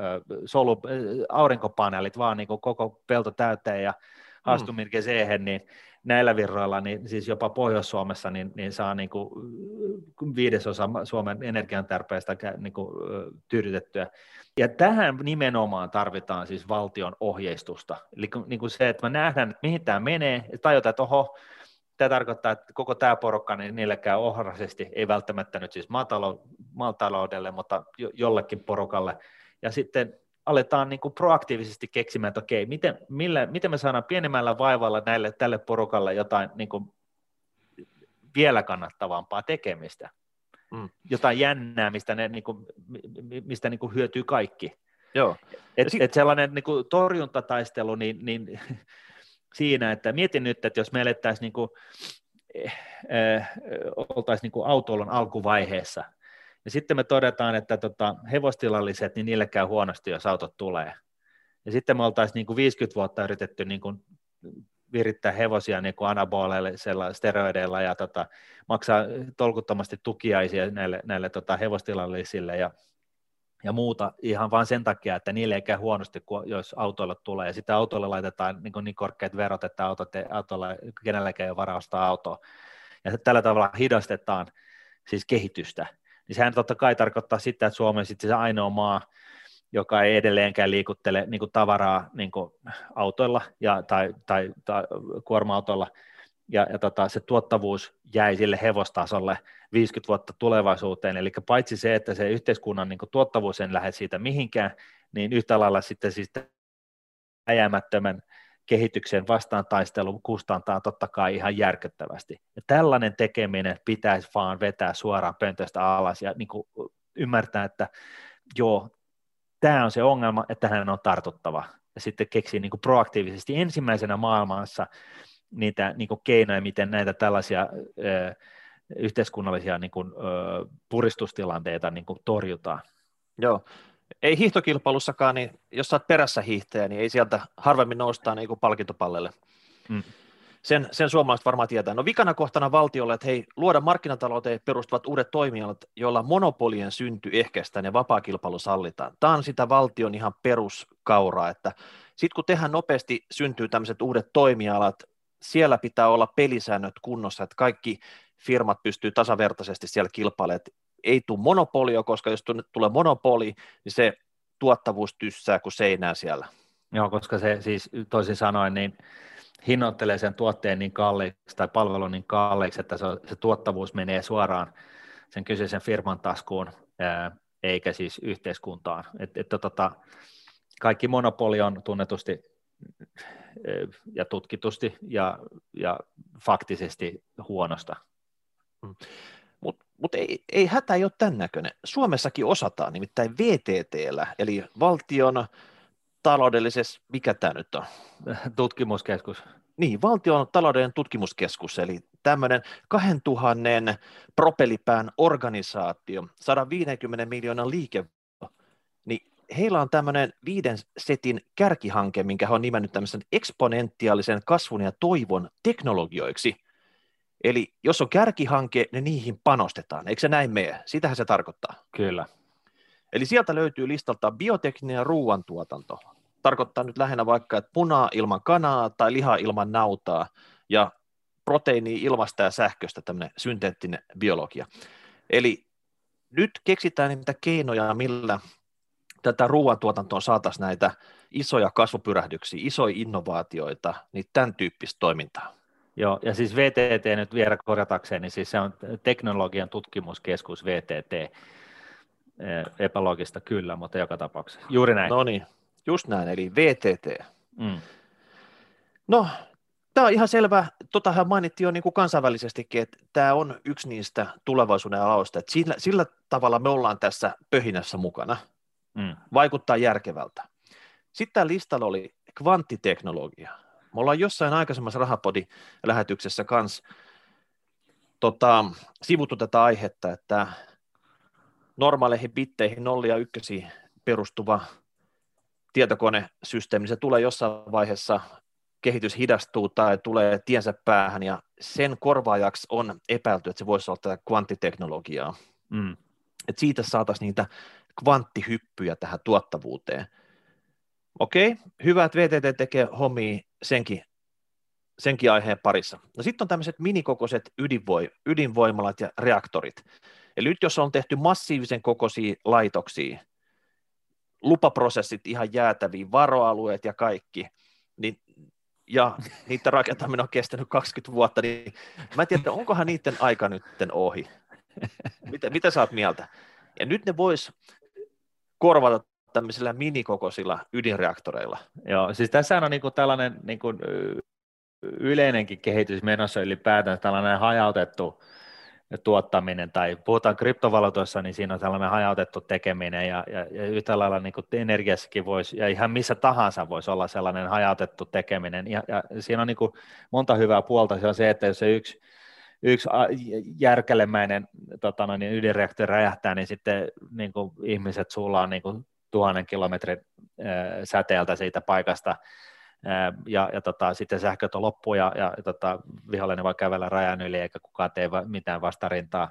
solu, aurinkopaneelit vaan niin kuin koko pelto täyteen ja haastumirke mm. siihen, niin näillä virroilla, niin siis jopa Pohjois-Suomessa, niin, niin saa niin kuin viidesosa Suomen energiantarpeesta niin kuin, tyydytettyä. Ja tähän nimenomaan tarvitaan siis valtion ohjeistusta. Eli niin kuin se, että me nähdään, että mihin tämä menee, tajutaan, että oho, tämä tarkoittaa, että koko tämä porukka, niin niille käy ohraisesti, ei välttämättä nyt siis maataloudelle, mutta jollekin porukalle. Ja sitten aletaan niin kuin proaktiivisesti keksimään, että okei, miten, millä, miten me saadaan pienemmällä vaivalla näille, tälle porukalle jotain niin kuin vielä kannattavampaa tekemistä, mm. jotain jännää, mistä, ne, niin kuin, mistä niin kuin hyötyy kaikki. Joo. Et, sit... et sellainen niin kuin torjuntataistelu, niin, niin siinä, että mietin nyt, että jos me elettäisiin niin kuin, eh, eh, oltaisiin niin autoilun alkuvaiheessa, ja sitten me todetaan, että tota, hevostilalliset, niin niille käy huonosti, jos autot tulee. Ja sitten me oltaisiin niin kuin 50 vuotta yritetty niin kuin virittää hevosia niin kuin anaboleilla, steroideilla ja tota, maksaa tolkuttomasti tukiaisia näille, näille tota, hevostilallisille ja ja muuta ihan vain sen takia, että niille ei käy huonosti, kun jos autoilla tulee, ja sitten autoille laitetaan niin, niin korkeat verot, että autot, autolla kenelläkään ei ole varaa autoa, ja tällä tavalla hidastetaan siis kehitystä, niin sehän totta kai tarkoittaa sitä, että Suomi on sitten se ainoa maa, joka ei edelleenkään liikuttele niin kuin tavaraa niin kuin autoilla ja, tai, tai, tai kuorma-autoilla, ja, ja tota, se tuottavuus jäi sille hevostasolle 50 vuotta tulevaisuuteen, eli paitsi se, että se yhteiskunnan niin kuin, tuottavuus en lähde siitä mihinkään, niin yhtä lailla sitten siis äjämättömän kehityksen vastaan taistelu kustantaa totta kai ihan järkyttävästi. Ja tällainen tekeminen pitäisi vaan vetää suoraan pöntöstä alas ja niin kuin ymmärtää, että joo, tämä on se ongelma, että tähän on tartuttava. Ja sitten keksii niin kuin proaktiivisesti ensimmäisenä maailmassa niitä niin kuin keinoja, miten näitä tällaisia ö, yhteiskunnallisia niin kuin, ö, puristustilanteita niin kuin torjutaan. Joo, ei hiihtokilpailussakaan, niin jos sä oot perässä hiihtäjä, niin ei sieltä harvemmin noustaa niin kuin palkintopallelle. Mm. Sen, sen suomalaiset varmaan tietää. No vikana kohtana valtiolle, että hei, luoda markkinatalouteen perustuvat uudet toimialat, joilla monopolien synty ehkäistään ja vapaakilpailu sallitaan. Tämä on sitä valtion ihan peruskauraa, että sitten kun tehdään nopeasti, syntyy tämmöiset uudet toimialat, siellä pitää olla pelisäännöt kunnossa, että kaikki firmat pystyy tasavertaisesti siellä kilpailemaan. Ei tule monopolia, koska jos tulee monopoli, niin se tuottavuus tyssää kuin seinää siellä. Joo, koska se siis toisin sanoen niin hinnoittelee sen tuotteen niin kalliiksi tai palvelun niin kalliiksi, että se, se tuottavuus menee suoraan sen kyseisen firman taskuun, ää, eikä siis yhteiskuntaan. Et, et, tota, kaikki monopoli on tunnetusti ja tutkitusti ja, ja faktisesti huonosta. Mutta mut ei, ei hätä ei ole tämän näköinen. Suomessakin osataan, nimittäin VTTllä, eli valtion taloudellisessa, mikä tämä nyt on? Tutkimuskeskus. Niin, valtion taloudellinen tutkimuskeskus, eli tämmöinen 2000 propelipään organisaatio, 150 miljoonan liike, niin heillä on tämmöinen viiden setin kärkihanke, minkä he on nimennyt tämmöisen eksponentiaalisen kasvun ja toivon teknologioiksi. Eli jos on kärkihanke, niin niihin panostetaan. Eikö se näin mene? Sitähän se tarkoittaa. Kyllä. Eli sieltä löytyy listalta biotekninen ja ruoantuotanto. Tarkoittaa nyt lähinnä vaikka, että punaa ilman kanaa tai liha ilman nautaa ja proteiini ilmasta ja sähköstä tämmöinen synteettinen biologia. Eli nyt keksitään niitä keinoja, millä tätä ruoantuotantoon saataisiin näitä isoja kasvupyrähdyksiä, isoja innovaatioita, niin tämän tyyppistä toimintaa. Joo, ja siis VTT nyt vielä korjatakseen, niin siis se on teknologian tutkimuskeskus VTT. Epälogista kyllä, mutta joka tapauksessa. Juuri näin. No niin, just näin, eli VTT. Mm. No, tämä on ihan selvä. Totahan mainittiin jo niin kuin kansainvälisestikin, että tämä on yksi niistä tulevaisuuden aloista. Että sillä, sillä tavalla me ollaan tässä pöhinässä mukana – mm. vaikuttaa järkevältä. Sitten tämä listalla oli kvanttiteknologia. Me ollaan jossain aikaisemmassa Rahapodi-lähetyksessä kanssa tota, sivuttu tätä aihetta, että normaaleihin bitteihin, nolli ja ykkösiin perustuva tietokonesysteemi, se tulee jossain vaiheessa, kehitys hidastuu tai tulee tiensä päähän, ja sen korvaajaksi on epäilty, että se voisi olla tätä kvanttiteknologiaa. Mm. Että siitä saataisiin niitä kvanttihyppyjä tähän tuottavuuteen. Okei, hyvä, että VTT tekee hommia senkin, senkin aiheen parissa. No sitten on tämmöiset minikokoiset ydinvoi, ydinvoimalat ja reaktorit. Eli nyt jos on tehty massiivisen kokoisia laitoksia, lupaprosessit ihan jäätäviä, varoalueet ja kaikki, niin, ja niiden rakentaminen on kestänyt 20 vuotta, niin mä en tiedä, onkohan niiden aika nyt ohi. Mitä, mitä sä oot mieltä? Ja nyt ne vois korvata tämmöisillä minikokoisilla ydinreaktoreilla. Joo, siis tässä on niin kuin tällainen niin kuin yleinenkin kehitys menossa ylipäätään, tällainen hajautettu tuottaminen, tai puhutaan kryptovaluutoissa, niin siinä on tällainen hajautettu tekeminen, ja, ja, ja yhtä lailla niin kuin energiassakin voisi, ja ihan missä tahansa voisi olla sellainen hajautettu tekeminen, ja, ja siinä on niin kuin monta hyvää puolta, se on se, että jos se yksi yksi järkelemäinen tota noin, ydinreaktori räjähtää, niin sitten niin kuin ihmiset sulla on niin kuin tuhannen kilometrin säteeltä siitä paikasta, ja, ja tota, sitten sähköt on loppu ja, ja tota, vihollinen voi kävellä rajan yli eikä kukaan tee mitään vastarintaa,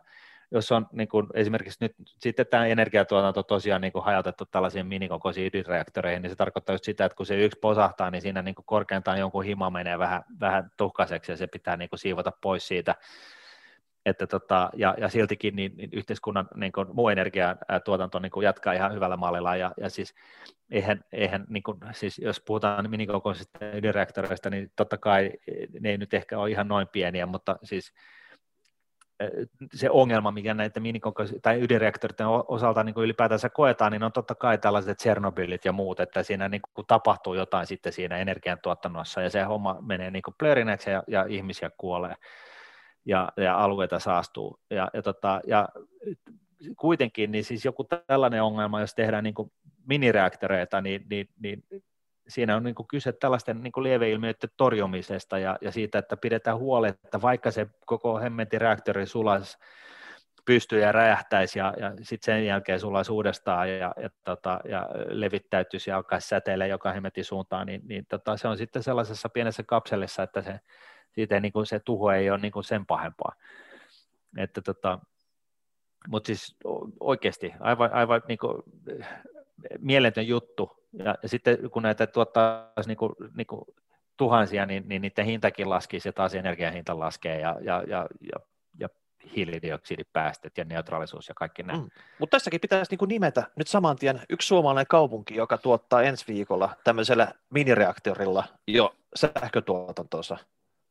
jos on niin kuin, esimerkiksi nyt sitten tämä energiatuotanto tosiaan niin kuin hajautettu tällaisiin minikokoisiin ydinreaktoreihin, niin se tarkoittaa just sitä, että kun se yksi posahtaa, niin siinä niin kuin korkeintaan jonkun hima menee vähän, vähän tuhkaiseksi ja se pitää niin kuin siivota pois siitä, että tota, ja, ja siltikin niin, niin yhteiskunnan niin kuin, muu energiatuotanto niin kuin jatkaa ihan hyvällä mallilla, ja, ja siis eihän, eihän niin kuin, siis jos puhutaan minikokoisista ydinreaktoreista, niin totta kai ne ei nyt ehkä ole ihan noin pieniä, mutta siis se ongelma, mikä näiden minikokoisista tai ydinreaktoreiden osalta niin kuin ylipäätänsä koetaan, niin on totta kai tällaiset Tsernobylit ja muut, että siinä niin kuin tapahtuu jotain sitten siinä energiantuotannossa, ja se homma menee niin plörinäksi ja, ja ihmisiä kuolee ja, ja alueita saastuu. Ja, ja, tota, ja kuitenkin niin siis joku tällainen ongelma, jos tehdään niin kuin minireaktoreita, niin, niin, niin siinä on niin kuin kyse tällaisten niin kuin lieveilmiöiden torjumisesta ja, ja siitä, että pidetään huoli, että vaikka se koko hemmetin reaktori sulaisi pystyy ja räjähtäisi ja, ja sitten sen jälkeen sulaisi uudestaan ja, ja, tota, ja levittäytyisi ja alkaisi säteillä joka hemmetin suuntaan, niin, niin tota, se on sitten sellaisessa pienessä kapselissa, että se, siitä ei, niin kuin se tuho ei ole niin kuin sen pahempaa. Että tota, mutta siis oikeasti aivan, aivan niin kuin, mieletön juttu. Ja, ja sitten kun näitä tuottaa niin kuin, niin kuin tuhansia, niin, niin niiden hintakin laskisi ja taas energian hinta laskee ja, ja, ja, ja, ja hiilidioksidipäästöt ja neutraalisuus ja kaikki nämä. Mm. Mutta tässäkin pitäisi niin nimetä nyt saman tien yksi suomalainen kaupunki, joka tuottaa ensi viikolla tämmöisellä minireaktorilla jo sähkötuotantonsa.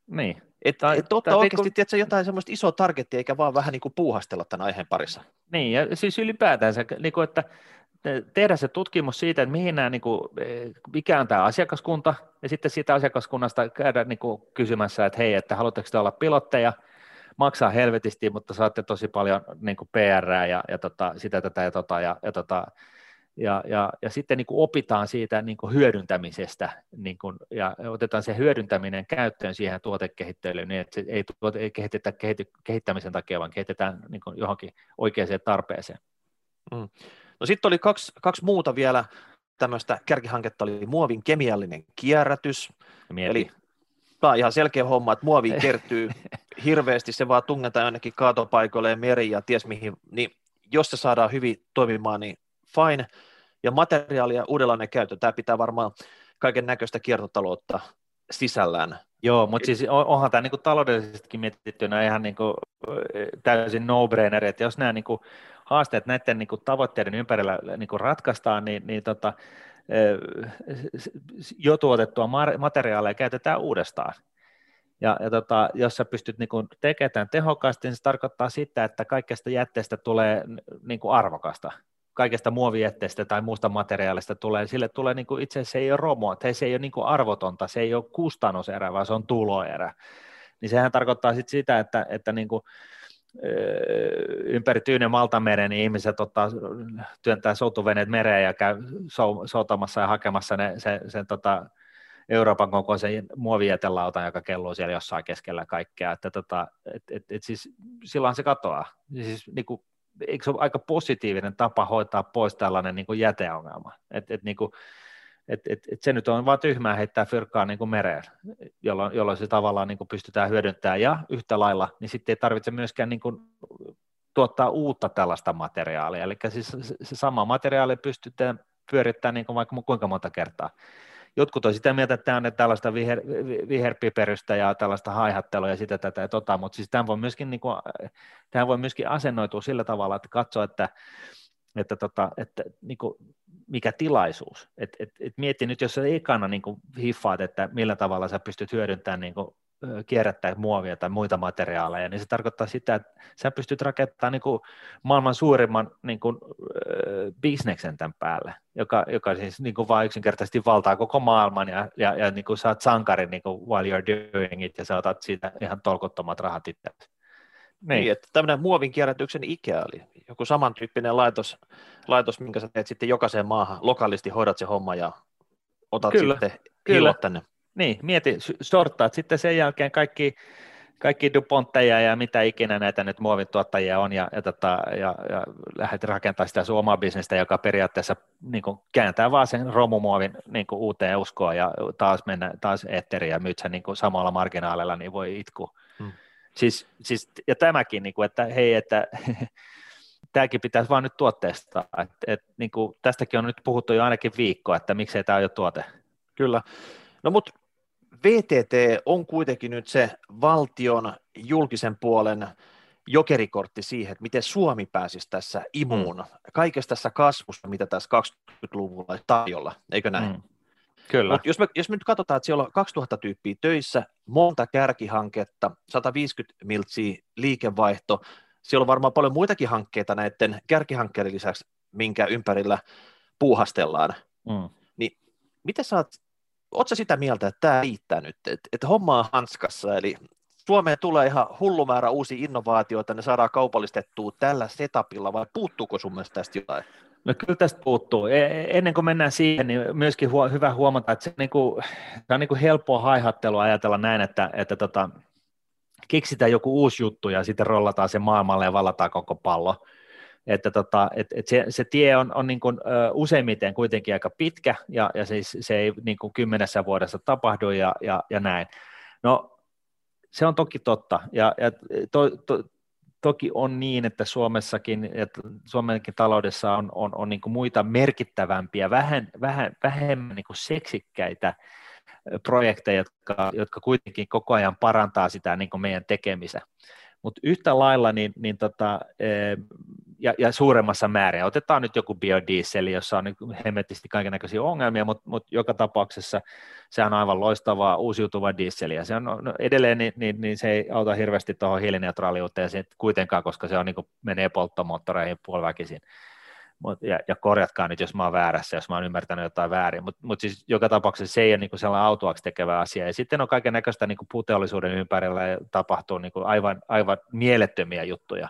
Niin. Että et ottaa oikeasti niin tiedätkö, jotain semmoista isoa targettia, eikä vaan vähän niin kuin puuhastella tämän aiheen parissa. Niin, ja siis ylipäätänsä, niin kuin, että tehdä se tutkimus siitä, että mihin nämä, niin kuin, mikä on tämä asiakaskunta, ja sitten siitä asiakaskunnasta käydä niin kuin, kysymässä, että hei, että haluatteko te olla pilotteja, maksaa helvetisti, mutta saatte tosi paljon niin kuin PR ja, ja tota, sitä tätä ja tota, ja, ja tota, ja, ja, ja sitten niin kuin opitaan siitä niin kuin hyödyntämisestä niin kuin, ja otetaan se hyödyntäminen käyttöön siihen tuotekehittelyyn, niin että se ei, tuote, ei kehitetä kehity, kehittämisen takia, vaan kehitetään niin kuin johonkin oikeaan tarpeeseen. Mm. No sitten oli kaksi, kaksi muuta vielä tämmöistä kärkihanketta, oli muovin kemiallinen kierrätys, Mieti. eli tämä on ihan selkeä homma, että muovi kertyy hirveästi, se vaan tungetaan jonnekin kaatopaikoille ja meriin ja ties mihin, niin jos se saadaan hyvin toimimaan, niin fine, ja materiaali ja uudenlainen käyttö, tämä pitää varmaan kaiken näköistä kiertotaloutta sisällään. Joo, mutta siis onhan tämä niinku taloudellisestikin mietittynä ihan niinku täysin no-brainer, että jos nämä niinku haasteet näiden niinku tavoitteiden ympärillä niinku ratkaistaan, niin, niin tota, jo tuotettua materiaaleja käytetään uudestaan. Ja, ja tota, jos sä pystyt niin kun tekemään tehokkaasti, niin se tarkoittaa sitä, että kaikesta jätteestä tulee niin kuin arvokasta kaikesta muovietteestä tai muusta materiaalista tulee, sille tulee niin kuin itse asiassa se ei ole romua, että se ei ole niin kuin arvotonta, se ei ole kustannuserä, vaan se on tuloerä. Niin sehän tarkoittaa sit sitä, että, että niin kuin, ympäri Tyynen Maltameren niin ihmiset ottaa, työntää soutuveneet mereen ja käy soutamassa ja hakemassa ne, sen, sen tota, Euroopan kokoisen muovijätelautan, joka kelluu siellä jossain keskellä kaikkea. Että tota, et, et, et siis, silloin se katoaa. Siis, niin kuin, eikö se ole aika positiivinen tapa hoitaa pois tällainen niin kuin jäteongelma? Et, et, niin kuin, et, et, et se nyt on vain tyhmää heittää fyrkkaa niin kuin mereen, jolloin, jolloin se tavallaan niin kuin pystytään hyödyntämään. Ja yhtä lailla, niin sitten ei tarvitse myöskään niin kuin tuottaa uutta tällaista materiaalia, eli siis se sama materiaali pystytään pyörittämään niin kuin vaikka kuinka monta kertaa jotkut on sitä mieltä, että tämä on tällaista viher, viherpiperystä ja tällaista haihattelua ja sitä tätä ja tota, mutta siis tämä voi myöskin, niin kuin, tämä voi myöskin asennoitua sillä tavalla, että katsoa, että, että, tota, että niin kuin, mikä tilaisuus. Et, et, et mietti nyt, jos sä ekana niin kuin hiffaat, että millä tavalla sä pystyt hyödyntämään niin kuin kierrättää muovia tai muita materiaaleja, niin se tarkoittaa sitä, että sä pystyt rakentamaan niin kuin maailman suurimman niin kuin, äh, bisneksen tämän päälle, joka, joka siis niin kuin vain yksinkertaisesti valtaa koko maailman ja, ja, ja niin kuin saat sankarin niin kuin while you're doing it ja sä otat siitä ihan tolkottomat rahat itse. Niin. niin, että tämmöinen muovin kierrätyksen Ikea, eli joku samantyyppinen laitos, laitos, minkä sä teet sitten jokaiseen maahan, lokaalisti hoidat se homma ja otat kyllä, sitten kyllä. tänne. Niin, mieti, sorttaat sitten sen jälkeen kaikki, kaikki DuPontteja ja mitä ikinä näitä nyt muovituottajia on ja, ja, tota, ja, ja lähdet rakentamaan sitä sun omaa bisnestä, joka periaatteessa niin kuin, kääntää vaan sen romumuovin niin kuin, uuteen uskoon ja taas mennä taas eetteriin ja myyt sen niin kuin, samalla marginaalilla, niin voi itku. Hmm. Siis, siis, ja tämäkin, niin kuin, että hei, että tämäkin pitäisi vaan nyt tuotteesta. Et, et, niin kuin, tästäkin on nyt puhuttu jo ainakin viikko, että miksei tämä ole jo tuote. Kyllä. No mutta VTT on kuitenkin nyt se valtion julkisen puolen jokerikortti siihen, että miten Suomi pääsisi tässä imuun, mm. kaikessa tässä kasvussa, mitä tässä 20-luvulla tarjolla, eikö näin? Mm. Kyllä. Mut jos, me, jos me nyt katsotaan, että siellä on 2000 tyyppiä töissä, monta kärkihanketta, 150 miltsiä liikevaihto, siellä on varmaan paljon muitakin hankkeita näiden kärkihankkeiden lisäksi, minkä ympärillä puuhastellaan. Mm. Niin miten sä oot, sä sitä mieltä, että tämä riittää nyt, että, että homma on hanskassa, eli Suomeen tulee ihan hullu määrä uusia innovaatioita, ne saadaan kaupallistettua tällä setupilla, vai puuttuuko sun mielestä tästä jotain? No kyllä tästä puuttuu. E, e, ennen kuin mennään siihen, niin myöskin huo, hyvä huomata, että se, niin kuin, se on niin kuin helppoa haihattelua ajatella näin, että, että tota, keksitään joku uusi juttu ja sitten rollataan se maailmalle ja vallataan koko pallo. Että tota, et, et se, se tie on, on niin kuin, ö, useimmiten kuitenkin aika pitkä ja, ja siis se ei niin kuin kymmenessä vuodessa tapahdu ja, ja, ja näin. No se on toki totta ja, ja to, to, toki on niin, että Suomessakin, että Suomenkin taloudessa on, on, on niin kuin muita merkittävämpiä, vähän, vähän, vähemmän niin kuin seksikkäitä projekteja, jotka, jotka kuitenkin koko ajan parantaa sitä niin kuin meidän tekemistä. Mutta yhtä lailla, niin, niin tota, ja, ja suuremmassa määrin, otetaan nyt joku biodiesel, jossa on niin hemmetisti kaikenlaisia ongelmia, mutta, mutta joka tapauksessa se on aivan loistavaa uusiutuva diesel, ja se on no, edelleen, niin, niin, niin, se ei auta hirveästi tuohon hiilineutraaliuteen kuitenkaan, koska se on niin kuin, menee polttomoottoreihin puoliväkisin. Mut, ja, ja korjatkaa nyt, jos mä oon väärässä, jos mä oon ymmärtänyt jotain väärin, mutta mut siis joka tapauksessa se ei ole niin kuin sellainen autuaksi tekevä asia, ja sitten on kaiken näköistä niin kuin puuteollisuuden ympärillä ja tapahtuu niin kuin aivan, aivan mielettömiä juttuja,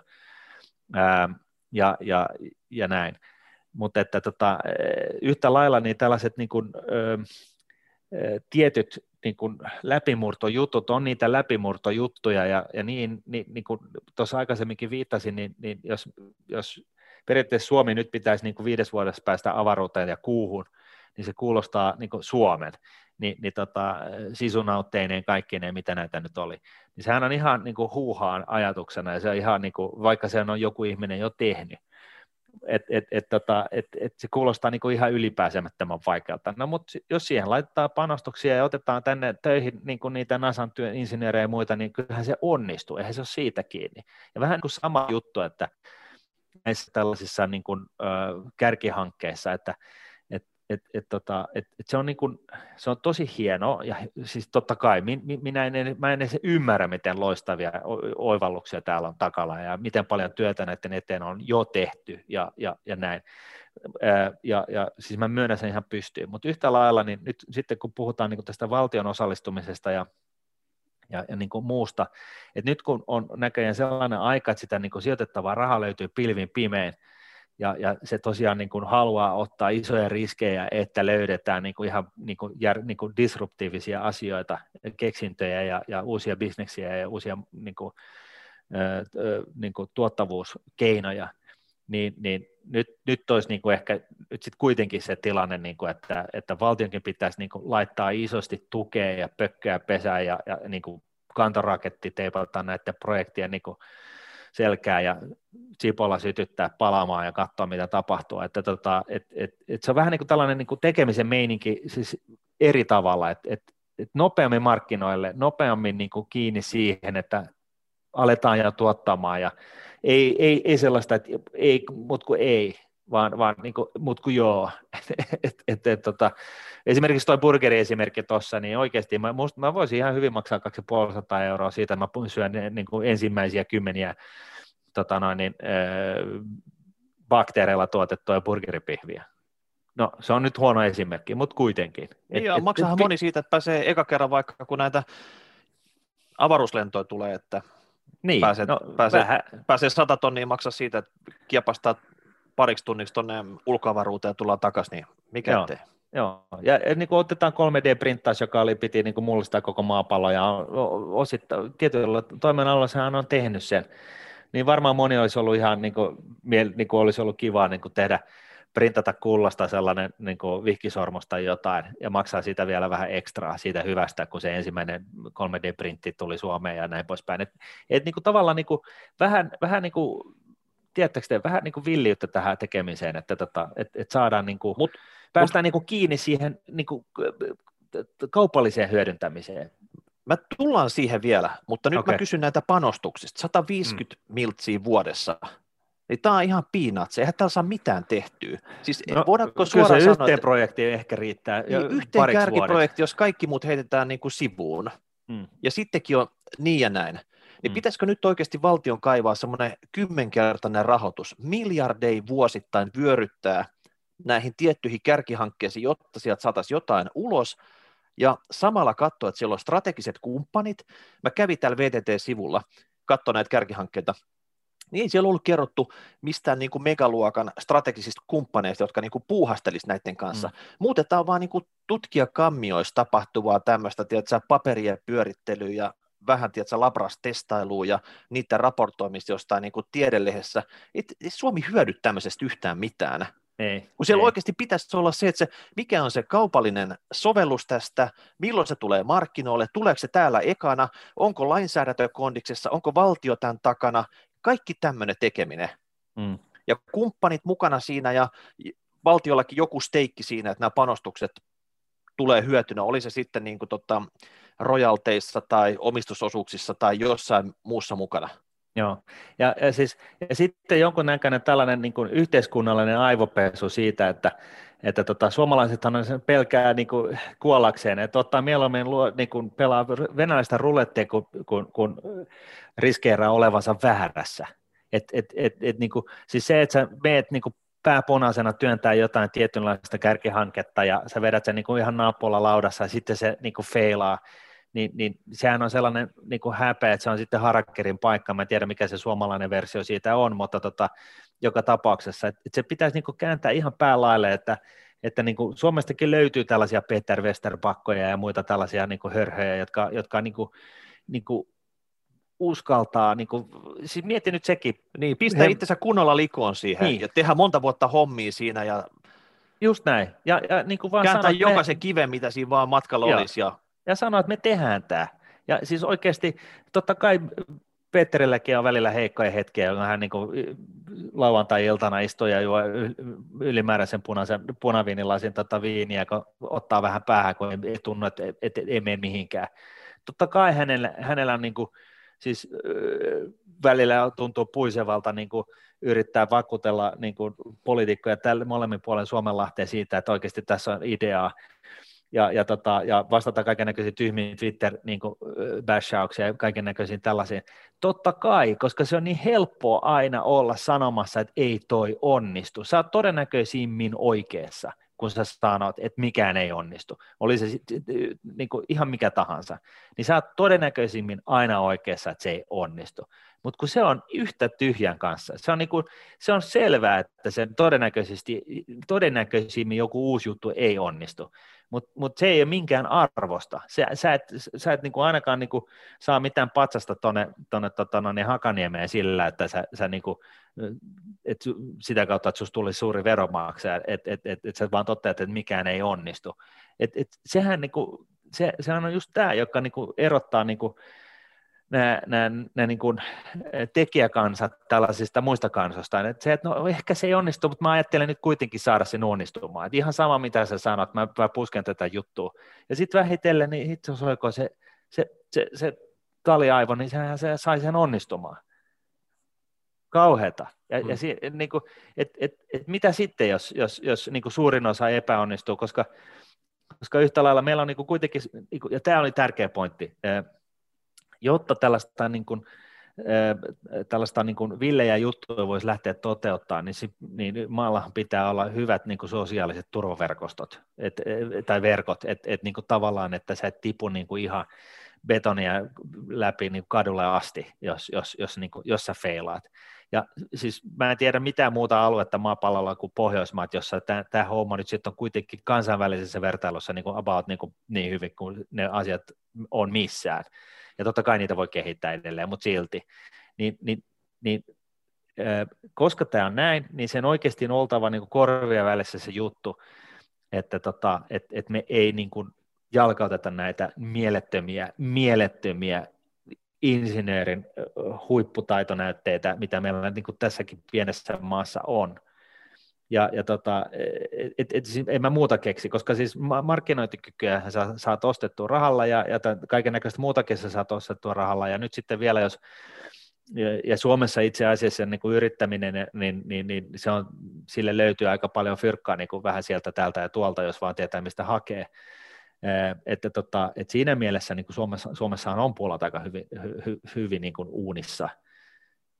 Ää, ja, ja, ja näin, mutta että tota, yhtä lailla niin tällaiset niin kuin, ö, tietyt niin kuin läpimurtojutut on niitä läpimurtojuttuja ja, ja niin, niin, niin kuin tuossa aikaisemminkin viittasin, niin, niin jos, jos periaatteessa Suomi nyt pitäisi niin kuin viides vuodessa päästä avaruuteen ja kuuhun, niin se kuulostaa niin kuin Suomen, niin, niin tota, sisunautteineen kaikkineen, mitä näitä nyt oli. Niin sehän on ihan niin kuin huuhaan ajatuksena, ja se on ihan niin kuin, vaikka se on joku ihminen jo tehnyt, et, et, et, tota, et, et se kuulostaa niin kuin ihan ylipääsemättömän vaikealta. No, mutta jos siihen laitetaan panostuksia ja otetaan tänne töihin niin kuin niitä NASAn työn insinöörejä ja muita, niin kyllähän se onnistuu, eihän se ole siitä kiinni. Ja vähän niin kuin sama juttu, että näissä tällaisissa niin kuin, ö, kärkihankkeissa, että et, et, tota, et, et se, on niin kuin, se on tosi hieno, ja siis totta kai minä en, mä en edes ymmärrä, miten loistavia oivalluksia täällä on takalla, ja miten paljon työtä näiden eteen on jo tehty, ja, ja, ja näin. Ja, ja siis mä myönnän sen ihan pystyyn, mutta yhtä lailla, niin nyt sitten kun puhutaan niin kuin tästä valtion osallistumisesta ja ja, ja niin kuin muusta. Et nyt kun on näköjään sellainen aika, että sitä niin kuin sijoitettavaa rahaa löytyy pilvin pimein, ja, ja se tosiaan niin kuin haluaa ottaa isoja riskejä, että löydetään niin kuin ihan niin kuin, jär, niin kuin disruptiivisia asioita, keksintöjä ja, ja uusia bisneksiä ja uusia niin kuin, ö, niin kuin tuottavuuskeinoja, niin, niin nyt, nyt olisi niin kuin ehkä nyt sit kuitenkin se tilanne, niin kuin että, että valtionkin pitäisi niin kuin laittaa isosti tukea ja pökkää pesää ja, ja niin kuin kantoraketti teipata näiden projektien niin kuin selkää ja Sipolla sytyttää palaamaan ja katsoa, mitä tapahtuu. Että tota, et, et, et se on vähän niin kuin tällainen niin kuin tekemisen meininki siis eri tavalla, että et, et nopeammin markkinoille, nopeammin niin kuin kiinni siihen, että aletaan ja tuottamaan ja ei, ei, ei sellaista, että ei, mutta kun ei, vaan, vaan niin kuin, mut kun joo. et, et, et, tota, esimerkiksi tuo burgeri-esimerkki tuossa, niin oikeasti mä, musta, mä voisin ihan hyvin maksaa 250 euroa siitä, että mä syön niin kuin ensimmäisiä kymmeniä tota noin, niin, äh, bakteereilla tuotettuja burgeripihviä. No, se on nyt huono esimerkki, mutta kuitenkin. Et, Joo, et, maksahan et, moni siitä, että pääsee eka kerran vaikka, kun näitä avaruuslentoja tulee, että niin, pääsee, no, pääsee, vähän. pääsee 100 tonnia maksaa siitä, että kiepastaa pariksi tunniksi tuonne ulkoavaruuteen ja tullaan takaisin, niin mikä Joo. ettei. Joo, ja niin kuin otetaan 3D-printtaus, joka oli, piti niin kuin mullistaa koko maapallo, ja osittain tietyllä toiminnalla sehän on tehnyt sen, niin varmaan moni olisi ollut ihan, niin kuin, niin kuin olisi ollut kiva niin kuin tehdä printata kullasta sellainen niin kuin vihkisormus tai jotain ja maksaa siitä vielä vähän ekstraa siitä hyvästä, kun se ensimmäinen 3D-printti tuli Suomeen ja näin poispäin. Et, et niin kuin tavallaan niin kuin, vähän, vähän niin kuin, tiedättekö te, vähän niin kuin villiyttä tähän tekemiseen, että tota, et, et saadaan niin kuin, mut, päästään mut, niin kuin kiinni siihen niin kuin, kaupalliseen hyödyntämiseen. Mä tullaan siihen vielä, mutta nyt okay. mä kysyn näitä panostuksista. 150 mm. miltsiä vuodessa niin tämä on ihan peanuts, eihän täällä saa mitään tehtyä. Siis no, voidaanko suoraan se sanoa, yhteen että, projektiin ehkä riittää niin Yhteen kärkiprojekti, jos kaikki muut heitetään niin kuin sivuun, hmm. ja sittenkin on niin ja näin, niin hmm. pitäisikö nyt oikeasti valtion kaivaa semmoinen kymmenkertainen rahoitus, miljardei vuosittain vyöryttää näihin tiettyihin kärkihankkeisiin, jotta sieltä saataisiin jotain ulos, ja samalla katsoa, että siellä on strategiset kumppanit. Mä kävin täällä VTT-sivulla, katsoin näitä kärkihankkeita, niin ei siellä ollut kerrottu mistään niin kuin megaluokan strategisista kumppaneista, jotka niin kuin puuhastelisi näiden kanssa. Mm. Muutetaan vaan niin kuin tutkijakammioissa tapahtuvaa tämmöistä, tiedätkö, paperien pyörittelyä ja vähän tiedätkö, labras-testailua ja niiden raportoimista jostain niin kuin tiedelehdessä. Ei, ei Suomi hyödy tämmöisestä yhtään mitään. Ei, kun siellä ei. oikeasti pitäisi olla se, että se, mikä on se kaupallinen sovellus tästä, milloin se tulee markkinoille, tuleeko se täällä ekana, onko lainsäädäntö kondiksessa, onko valtio tämän takana, kaikki tämmöinen tekeminen. Mm. Ja kumppanit mukana siinä ja valtiollakin joku steikki siinä, että nämä panostukset tulee hyötynä, oli se sitten niin kuin tota, rojalteissa tai omistusosuuksissa tai jossain muussa mukana. Joo, ja, ja, siis, ja sitten jonkunnäköinen tällainen niin kuin yhteiskunnallinen aivopesu siitä, että, että tota, suomalaisethan on sen pelkää niin kuin kuollakseen, että ottaa mieluummin luo, niin kuin pelaa venäläistä rulettia, kun, kun, kun riskeeraa olevansa väärässä. Et, et, et, et, niin kuin, siis se, että sä meet niin kuin pääpunaisena työntää jotain tietynlaista kärkihanketta ja sä vedät sen niin kuin ihan naappuilla laudassa ja sitten se niin kuin feilaa, niin, niin sehän on sellainen niin kuin häpeä, että se on sitten Harakkerin paikka. Mä en tiedä, mikä se suomalainen versio siitä on, mutta tota, joka tapauksessa, että, että se pitäisi niin kuin kääntää ihan päälaille, että, että niin kuin Suomestakin löytyy tällaisia Peter Westerpakkoja ja muita tällaisia niin kuin hörhöjä, jotka, jotka niin kuin, niin kuin uskaltaa, niin kuin, siis mieti nyt sekin. Niin, pistä he... itsensä kunnolla likoon siihen niin. ja tehdä monta vuotta hommia siinä ja Just näin. Ja, ja niin kuin vaan Kääntää sanot, jokaisen me... kiven, mitä siinä vaan matkalla Joo. olisi. Ja ja sanoa, että me tehdään tämä. Ja siis oikeasti, totta kai Petterilläkin on välillä heikkoja hetkiä, kun hän niin lauantai-iltana istuu ja juo ylimääräisen punaisen, punaviinilasin tota viiniä, kun ottaa vähän päähän, kun ei tunnu, että et, et, ei mene mihinkään. Totta kai hänellä, hänellä on niin kuin, siis välillä tuntuu puisevalta niin kuin, yrittää vakuutella niin kuin, poliitikkoja tällä molemmin puolen Suomenlahteen siitä, että oikeasti tässä on ideaa, ja, ja, tota, ja vastata kaiken näköisiin tyhmiin Twitter-bashauksia niin ja näköisiin tällaisiin. Totta kai, koska se on niin helppoa aina olla sanomassa, että ei toi onnistu. Sä oot todennäköisimmin oikeassa, kun sä sanot, että mikään ei onnistu. Oli se niin kuin ihan mikä tahansa. Niin sä oot todennäköisimmin aina oikeassa, että se ei onnistu. Mutta kun se on yhtä tyhjän kanssa, se on, niinku, se on selvää, että se todennäköisesti, todennäköisimmin joku uusi juttu ei onnistu mutta mut se ei ole minkään arvosta. Sä, sä et, sä et niinku ainakaan niinku saa mitään patsasta tuonne tonne, tota, no, niin Hakaniemeen sillä, että sä, sä niinku, et sitä kautta, että sinusta tulisi suuri veromaksaja, että et, et, et sä vaan toteat, että mikään ei onnistu. Et, et sehän, niinku, se, sehän on just tämä, joka niinku erottaa niinku, nämä, nämä, nämä niin kuin tekijäkansat tällaisista muista kansoista. Että se, että no ehkä se ei onnistu, mutta mä ajattelen nyt kuitenkin saada sen onnistumaan. Että ihan sama mitä sä sanot, mä, mä pusken tätä juttua. Ja sitten vähitellen, niin itse asiassa se, se, se, se taliaivo, niin sehän se sai sen onnistumaan. Kauheata. Ja, hmm. ja si, niin kuin, et, et, et mitä sitten, jos, jos, jos niin kuin suurin osa epäonnistuu, koska, koska yhtä lailla meillä on niin kuin kuitenkin, niin kuin, ja tämä oli tärkeä pointti, jotta tällaista niin kuin, tällaista niin kuin villejä juttuja voisi lähteä toteuttaa, niin, niin maallahan pitää olla hyvät niin kuin sosiaaliset turvaverkostot et, e, tai verkot, että et, niin kuin tavallaan, että sä et tipu niin kuin ihan betonia läpi niin kuin kadulle asti, jos, jos, jos, niin kuin, jos sä feilaat. Ja siis mä en tiedä mitään muuta aluetta maapallolla kuin Pohjoismaat, jossa tämä homma nyt sitten on kuitenkin kansainvälisessä vertailussa niin kuin about niin, kuin niin hyvin kuin ne asiat on missään ja totta kai niitä voi kehittää edelleen, mutta silti, niin, niin, niin koska tämä on näin, niin sen oikeasti on oltava niin kuin korvia välissä se juttu, että tota, et, et me ei niin kuin jalkauteta näitä mielettömiä, mielettömiä insinöörin huipputaitonäytteitä, mitä meillä niin kuin tässäkin pienessä maassa on. Ja, ja tota, et, et, siis en mä muuta keksi, koska siis markkinointikykyä sä saat ostettua rahalla ja, ja kaiken näköistä muutakin sä saat ostettua rahalla. Ja nyt sitten vielä, jos ja, Suomessa itse asiassa niin kuin yrittäminen, niin, niin, niin se on, sille löytyy aika paljon fyrkkaa niin kuin vähän sieltä täältä ja tuolta, jos vaan tietää, mistä hakee. Että, tota, että siinä mielessä niin kuin Suomessa, Suomessahan on puolet aika hyvin, hy, hy, hyvin niin kuin uunissa,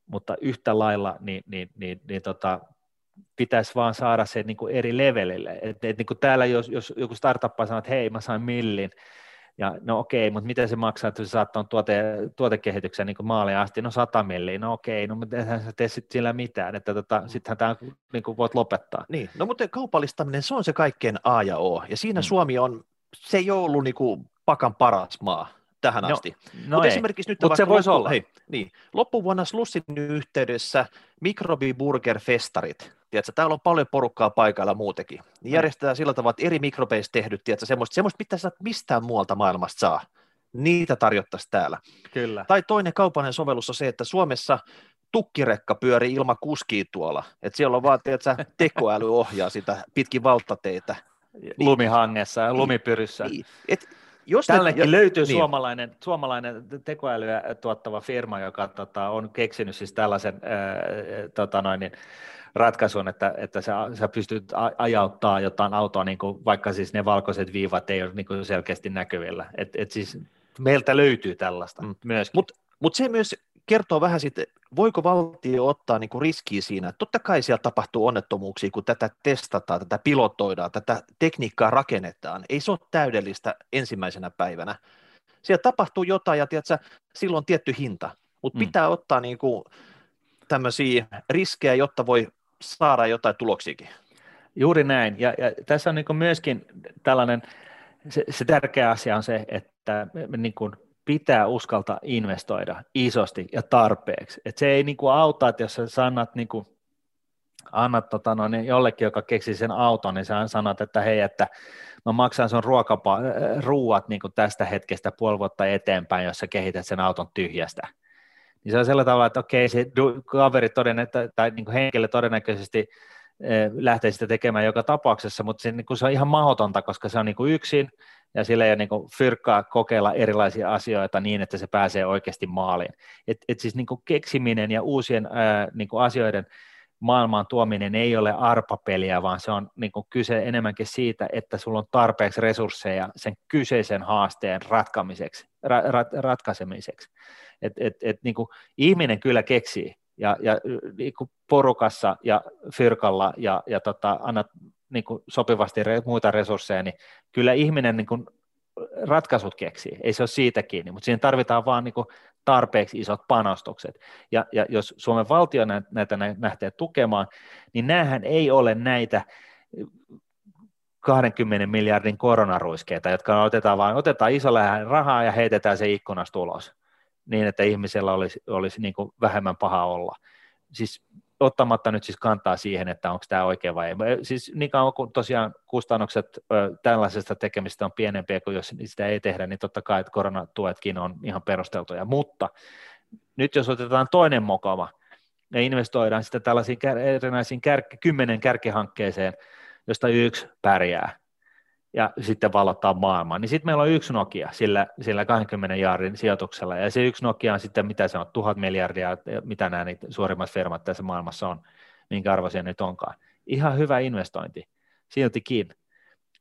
mutta yhtä lailla niin, niin, niin, niin tota, pitäisi vaan saada se niin kuin eri levelille. Et, et, niin kuin täällä jos, jos joku startup sanoo, että hei mä sain millin, ja no okei, mutta miten se maksaa, että se saattaa tuote, tuotekehityksen niin maaliin asti, no 100 milliä, no okei, no mutta eihän sä tee sit sillä mitään, että tota, mm. sittenhän tämä niin kuin voit lopettaa. Niin, no mutta kaupallistaminen, se on se kaikkein A ja O, ja siinä mm. Suomi on, se ei ole ollut niin kuin pakan paras maa tähän no, asti. No Mutta esimerkiksi nyt Mut se voisi loppu, olla. Hei, niin, loppuvuonna Slussin yhteydessä mikrobiburger-festarit, tiedätkö, täällä on paljon porukkaa paikalla muutenkin, niin järjestetään sillä tavalla, että eri mikrobeissa tehdyt, tiedätkö, semmoista, semmoista pitäisi mistään muualta maailmasta saa. Niitä tarjottaisiin täällä. Kyllä. Tai toinen kaupallinen sovellus on se, että Suomessa tukkirekka pyörii ilman kuskia tuolla. Että siellä on vaan, tiedätkö, tekoäly ohjaa sitä pitkin valtateitä. Lumihangessa ja lumipyryssä. Niin. Et jos Tällekin ne, löytyy niin. suomalainen, suomalainen tekoälyä tuottava firma, joka tota, on keksinyt siis tällaisen ää, tota noin, niin, ratkaisun, että, että sä, sä pystyt ajauttaa jotain autoa, niin kuin, vaikka siis ne valkoiset viivat ei ole niin kuin selkeästi näkyvillä. Et, et siis meiltä löytyy tällaista mm. myöskin. Mutta mut se myös kertoo vähän sitten, voiko valtio ottaa niin kuin riskiä siinä, totta kai siellä tapahtuu onnettomuuksia, kun tätä testataan, tätä pilotoidaan, tätä tekniikkaa rakennetaan. Ei se ole täydellistä ensimmäisenä päivänä. Siellä tapahtuu jotain ja tiedätkö, silloin on tietty hinta, mutta mm. pitää ottaa niin kuin tämmöisiä riskejä, jotta voi saada jotain tuloksiakin. Juuri näin. Ja, ja tässä on niin myöskin tällainen, se, se tärkeä asia on se, että niin kuin pitää uskaltaa investoida isosti ja tarpeeksi. Et se ei niin kuin auta, että jos sä sanat niin kuin, annat tota, no, niin jollekin, joka keksi sen auton, niin sä sanot, että hei, että mä maksan sun ruokapa, ruuat niin kuin tästä hetkestä puoli vuotta eteenpäin, jos sä kehität sen auton tyhjästä. Niin se on sillä tavalla, että okei, se kaveri todennäköisesti, tai niin kuin henkilö todennäköisesti lähtee sitä tekemään joka tapauksessa, mutta se, niin kuin se on ihan mahdotonta, koska se on niin kuin yksin, ja sillä ei ole niin fyrkkaa kokeilla erilaisia asioita niin, että se pääsee oikeasti maaliin. Et, et siis niin kuin keksiminen ja uusien ää, niin kuin asioiden maailmaan tuominen ei ole arpapeliä, vaan se on niin kuin kyse enemmänkin siitä, että sulla on tarpeeksi resursseja sen kyseisen haasteen ratkamiseksi, ra, ra, ratkaisemiseksi. Et, et, et, niin kuin ihminen kyllä keksii, ja, ja niin kuin porukassa ja fyrkalla ja, ja tota, annat niin kuin sopivasti re, muita resursseja, niin kyllä ihminen niin kuin ratkaisut keksii, ei se ole siitä kiinni, mutta siihen tarvitaan vaan niin tarpeeksi isot panostukset. Ja, ja jos Suomen valtio näitä nähtee tukemaan, niin näähän ei ole näitä 20 miljardin koronaruiskeita, jotka otetaan vain, otetaan isolla rahaa ja heitetään se ikkunasta ulos, niin että ihmisellä olisi, olisi niin vähemmän paha olla. Siis ottamatta nyt siis kantaa siihen, että onko tämä oikein vai ei. Siis niin kauan kuin tosiaan kustannukset ö, tällaisesta tekemistä on pienempiä kuin jos sitä ei tehdä, niin totta kai että koronatuetkin on ihan perusteltuja. Mutta nyt jos otetaan toinen mokava ja investoidaan sitten tällaisiin erinäisiin kär, kymmenen kärkihankkeeseen, josta yksi pärjää, ja sitten valottaa maailmaa. Niin sitten meillä on yksi Nokia sillä, sillä 20 jaarin sijoituksella, ja se yksi Nokia on sitten, mitä se on, tuhat miljardia, mitä nämä niitä suurimmat firmat tässä maailmassa on, minkä arvoisia nyt onkaan. Ihan hyvä investointi, siltikin.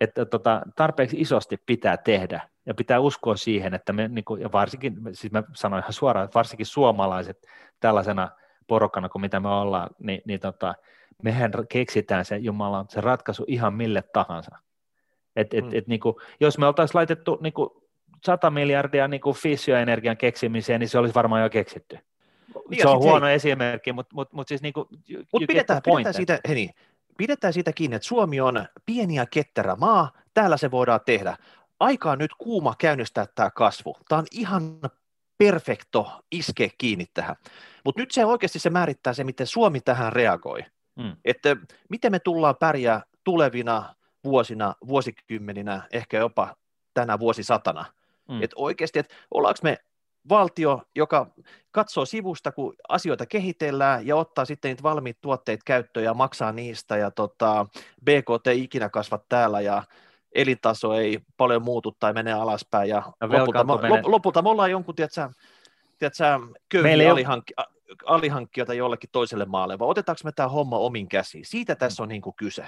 Että tota, tarpeeksi isosti pitää tehdä, ja pitää uskoa siihen, että me, niin kuin, ja varsinkin, siis mä sanoin ihan suoraan, että varsinkin suomalaiset tällaisena porokana kuin mitä me ollaan, niin, niin tota, mehän keksitään se Jumala se ratkaisu ihan mille tahansa et, et, mm. et, niin kuin, jos me oltaisiin laitettu niin kuin 100 miljardia niin kuin fissioenergian keksimiseen, niin se olisi varmaan jo keksitty. Niin, se on huono hei. esimerkki, mutta mut, mut siis niin kuin, mut pidetään, pidetään, siitä, hei, pidetään siitä kiinni, että Suomi on pieni ja ketterä maa, täällä se voidaan tehdä. Aika on nyt kuuma käynnistää tämä kasvu. Tämä on ihan perfekto iske kiinni tähän. Mutta nyt se oikeasti se määrittää se, miten Suomi tähän reagoi. Mm. Että miten me tullaan pärjää tulevina vuosina, vuosikymmeninä, ehkä jopa tänä vuosisatana. Mm. Että oikeasti, että ollaanko me valtio, joka katsoo sivusta, kun asioita kehitellään ja ottaa sitten niitä valmiit tuotteet käyttöön ja maksaa niistä ja tota, BKT ikinä kasvat täällä ja elintaso ei paljon muutu tai menee alaspäin ja, ja lopulta, menee... lopulta me ollaan jonkun, tiedätkö, tiedätkö, köyhiä alihankki, alihankkijoita jollekin toiselle maalle, vai otetaanko me tämä homma omin käsiin? Siitä tässä on niin kuin kyse.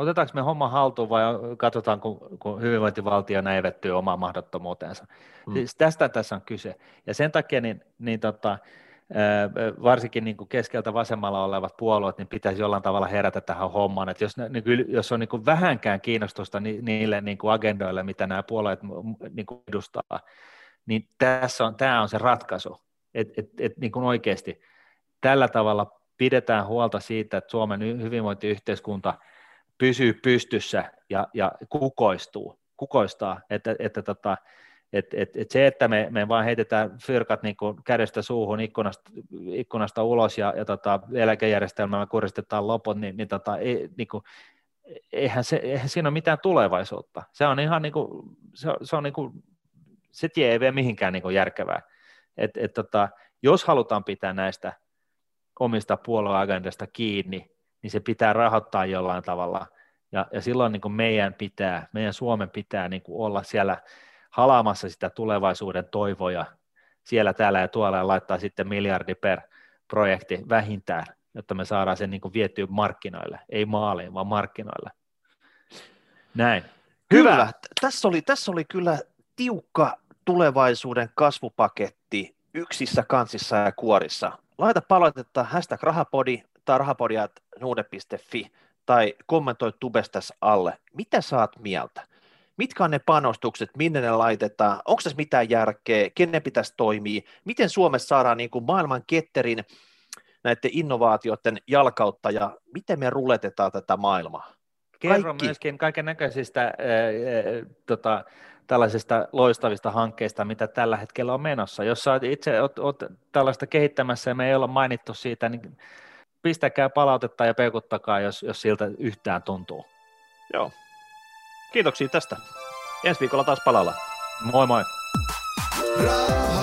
Otetaanko me homma haltuun vai katsotaan, kun, kun hyvinvointivaltio näivettyy omaan mahdottomuuteensa? Hmm. Siis tästä tässä on kyse. Ja sen takia niin, niin tota, varsinkin niin kuin keskeltä vasemmalla olevat puolueet, niin pitäisi jollain tavalla herätä tähän hommaan, että jos, niin kuin, jos on niin kuin vähänkään kiinnostusta niille niin kuin agendoille, mitä nämä puolueet niin kuin edustaa, niin tässä on, tämä on se ratkaisu, että et, et, niin kuin oikeasti tällä tavalla pidetään huolta siitä, että Suomen hyvinvointiyhteiskunta pysyy pystyssä ja, ja kukoistuu, kukoistaa, että, että tota, et, et, et se, että me, me vaan heitetään fyrkat niin kuin kädestä suuhun ikkunasta, ikkunasta ulos ja, ja tota, eläkejärjestelmällä kuristetaan loput, niin, niin, tota, ei, niin kuin, eihän, se, eihän siinä ole mitään tulevaisuutta. Se on ihan niin kuin, se, se on niin kuin, se tie ei vie mihinkään niin kuin järkevää. Et, et tota, jos halutaan pitää näistä omista puolueagendasta kiinni, niin se pitää rahoittaa jollain tavalla. Ja, ja silloin niin kuin meidän pitää, meidän Suomen pitää niin kuin olla siellä halaamassa sitä tulevaisuuden toivoja siellä, täällä ja tuolla ja laittaa sitten miljardi per projekti vähintään, jotta me saadaan sen niin kuin vietyä markkinoille, ei maaliin, vaan markkinoille. Näin. Hyvä. Hyvä. Tässä, oli, tässä oli kyllä tiukka tulevaisuuden kasvupaketti yksissä kansissa ja kuorissa. Laita palautetta hashtag rahapodi tai rahapodiat.nuude.fi tai kommentoi tubestas alle. Mitä saat mieltä? Mitkä on ne panostukset, minne ne laitetaan, onko tässä mitään järkeä, kenen pitäisi toimia, miten Suomessa saadaan niin kuin maailman ketterin näiden innovaatioiden jalkautta ja miten me ruletetaan tätä maailmaa? Kerro Kaikki. myöskin kaiken näköisistä äh, tota, tällaisista loistavista hankkeista, mitä tällä hetkellä on menossa. Jos sä itse oot, oot tällaista kehittämässä ja me ei olla mainittu siitä, niin pistäkää palautetta ja peukuttakaa, jos, jos siltä yhtään tuntuu. Joo. Kiitoksia tästä. Ensi viikolla taas palalla. Moi moi. Raha.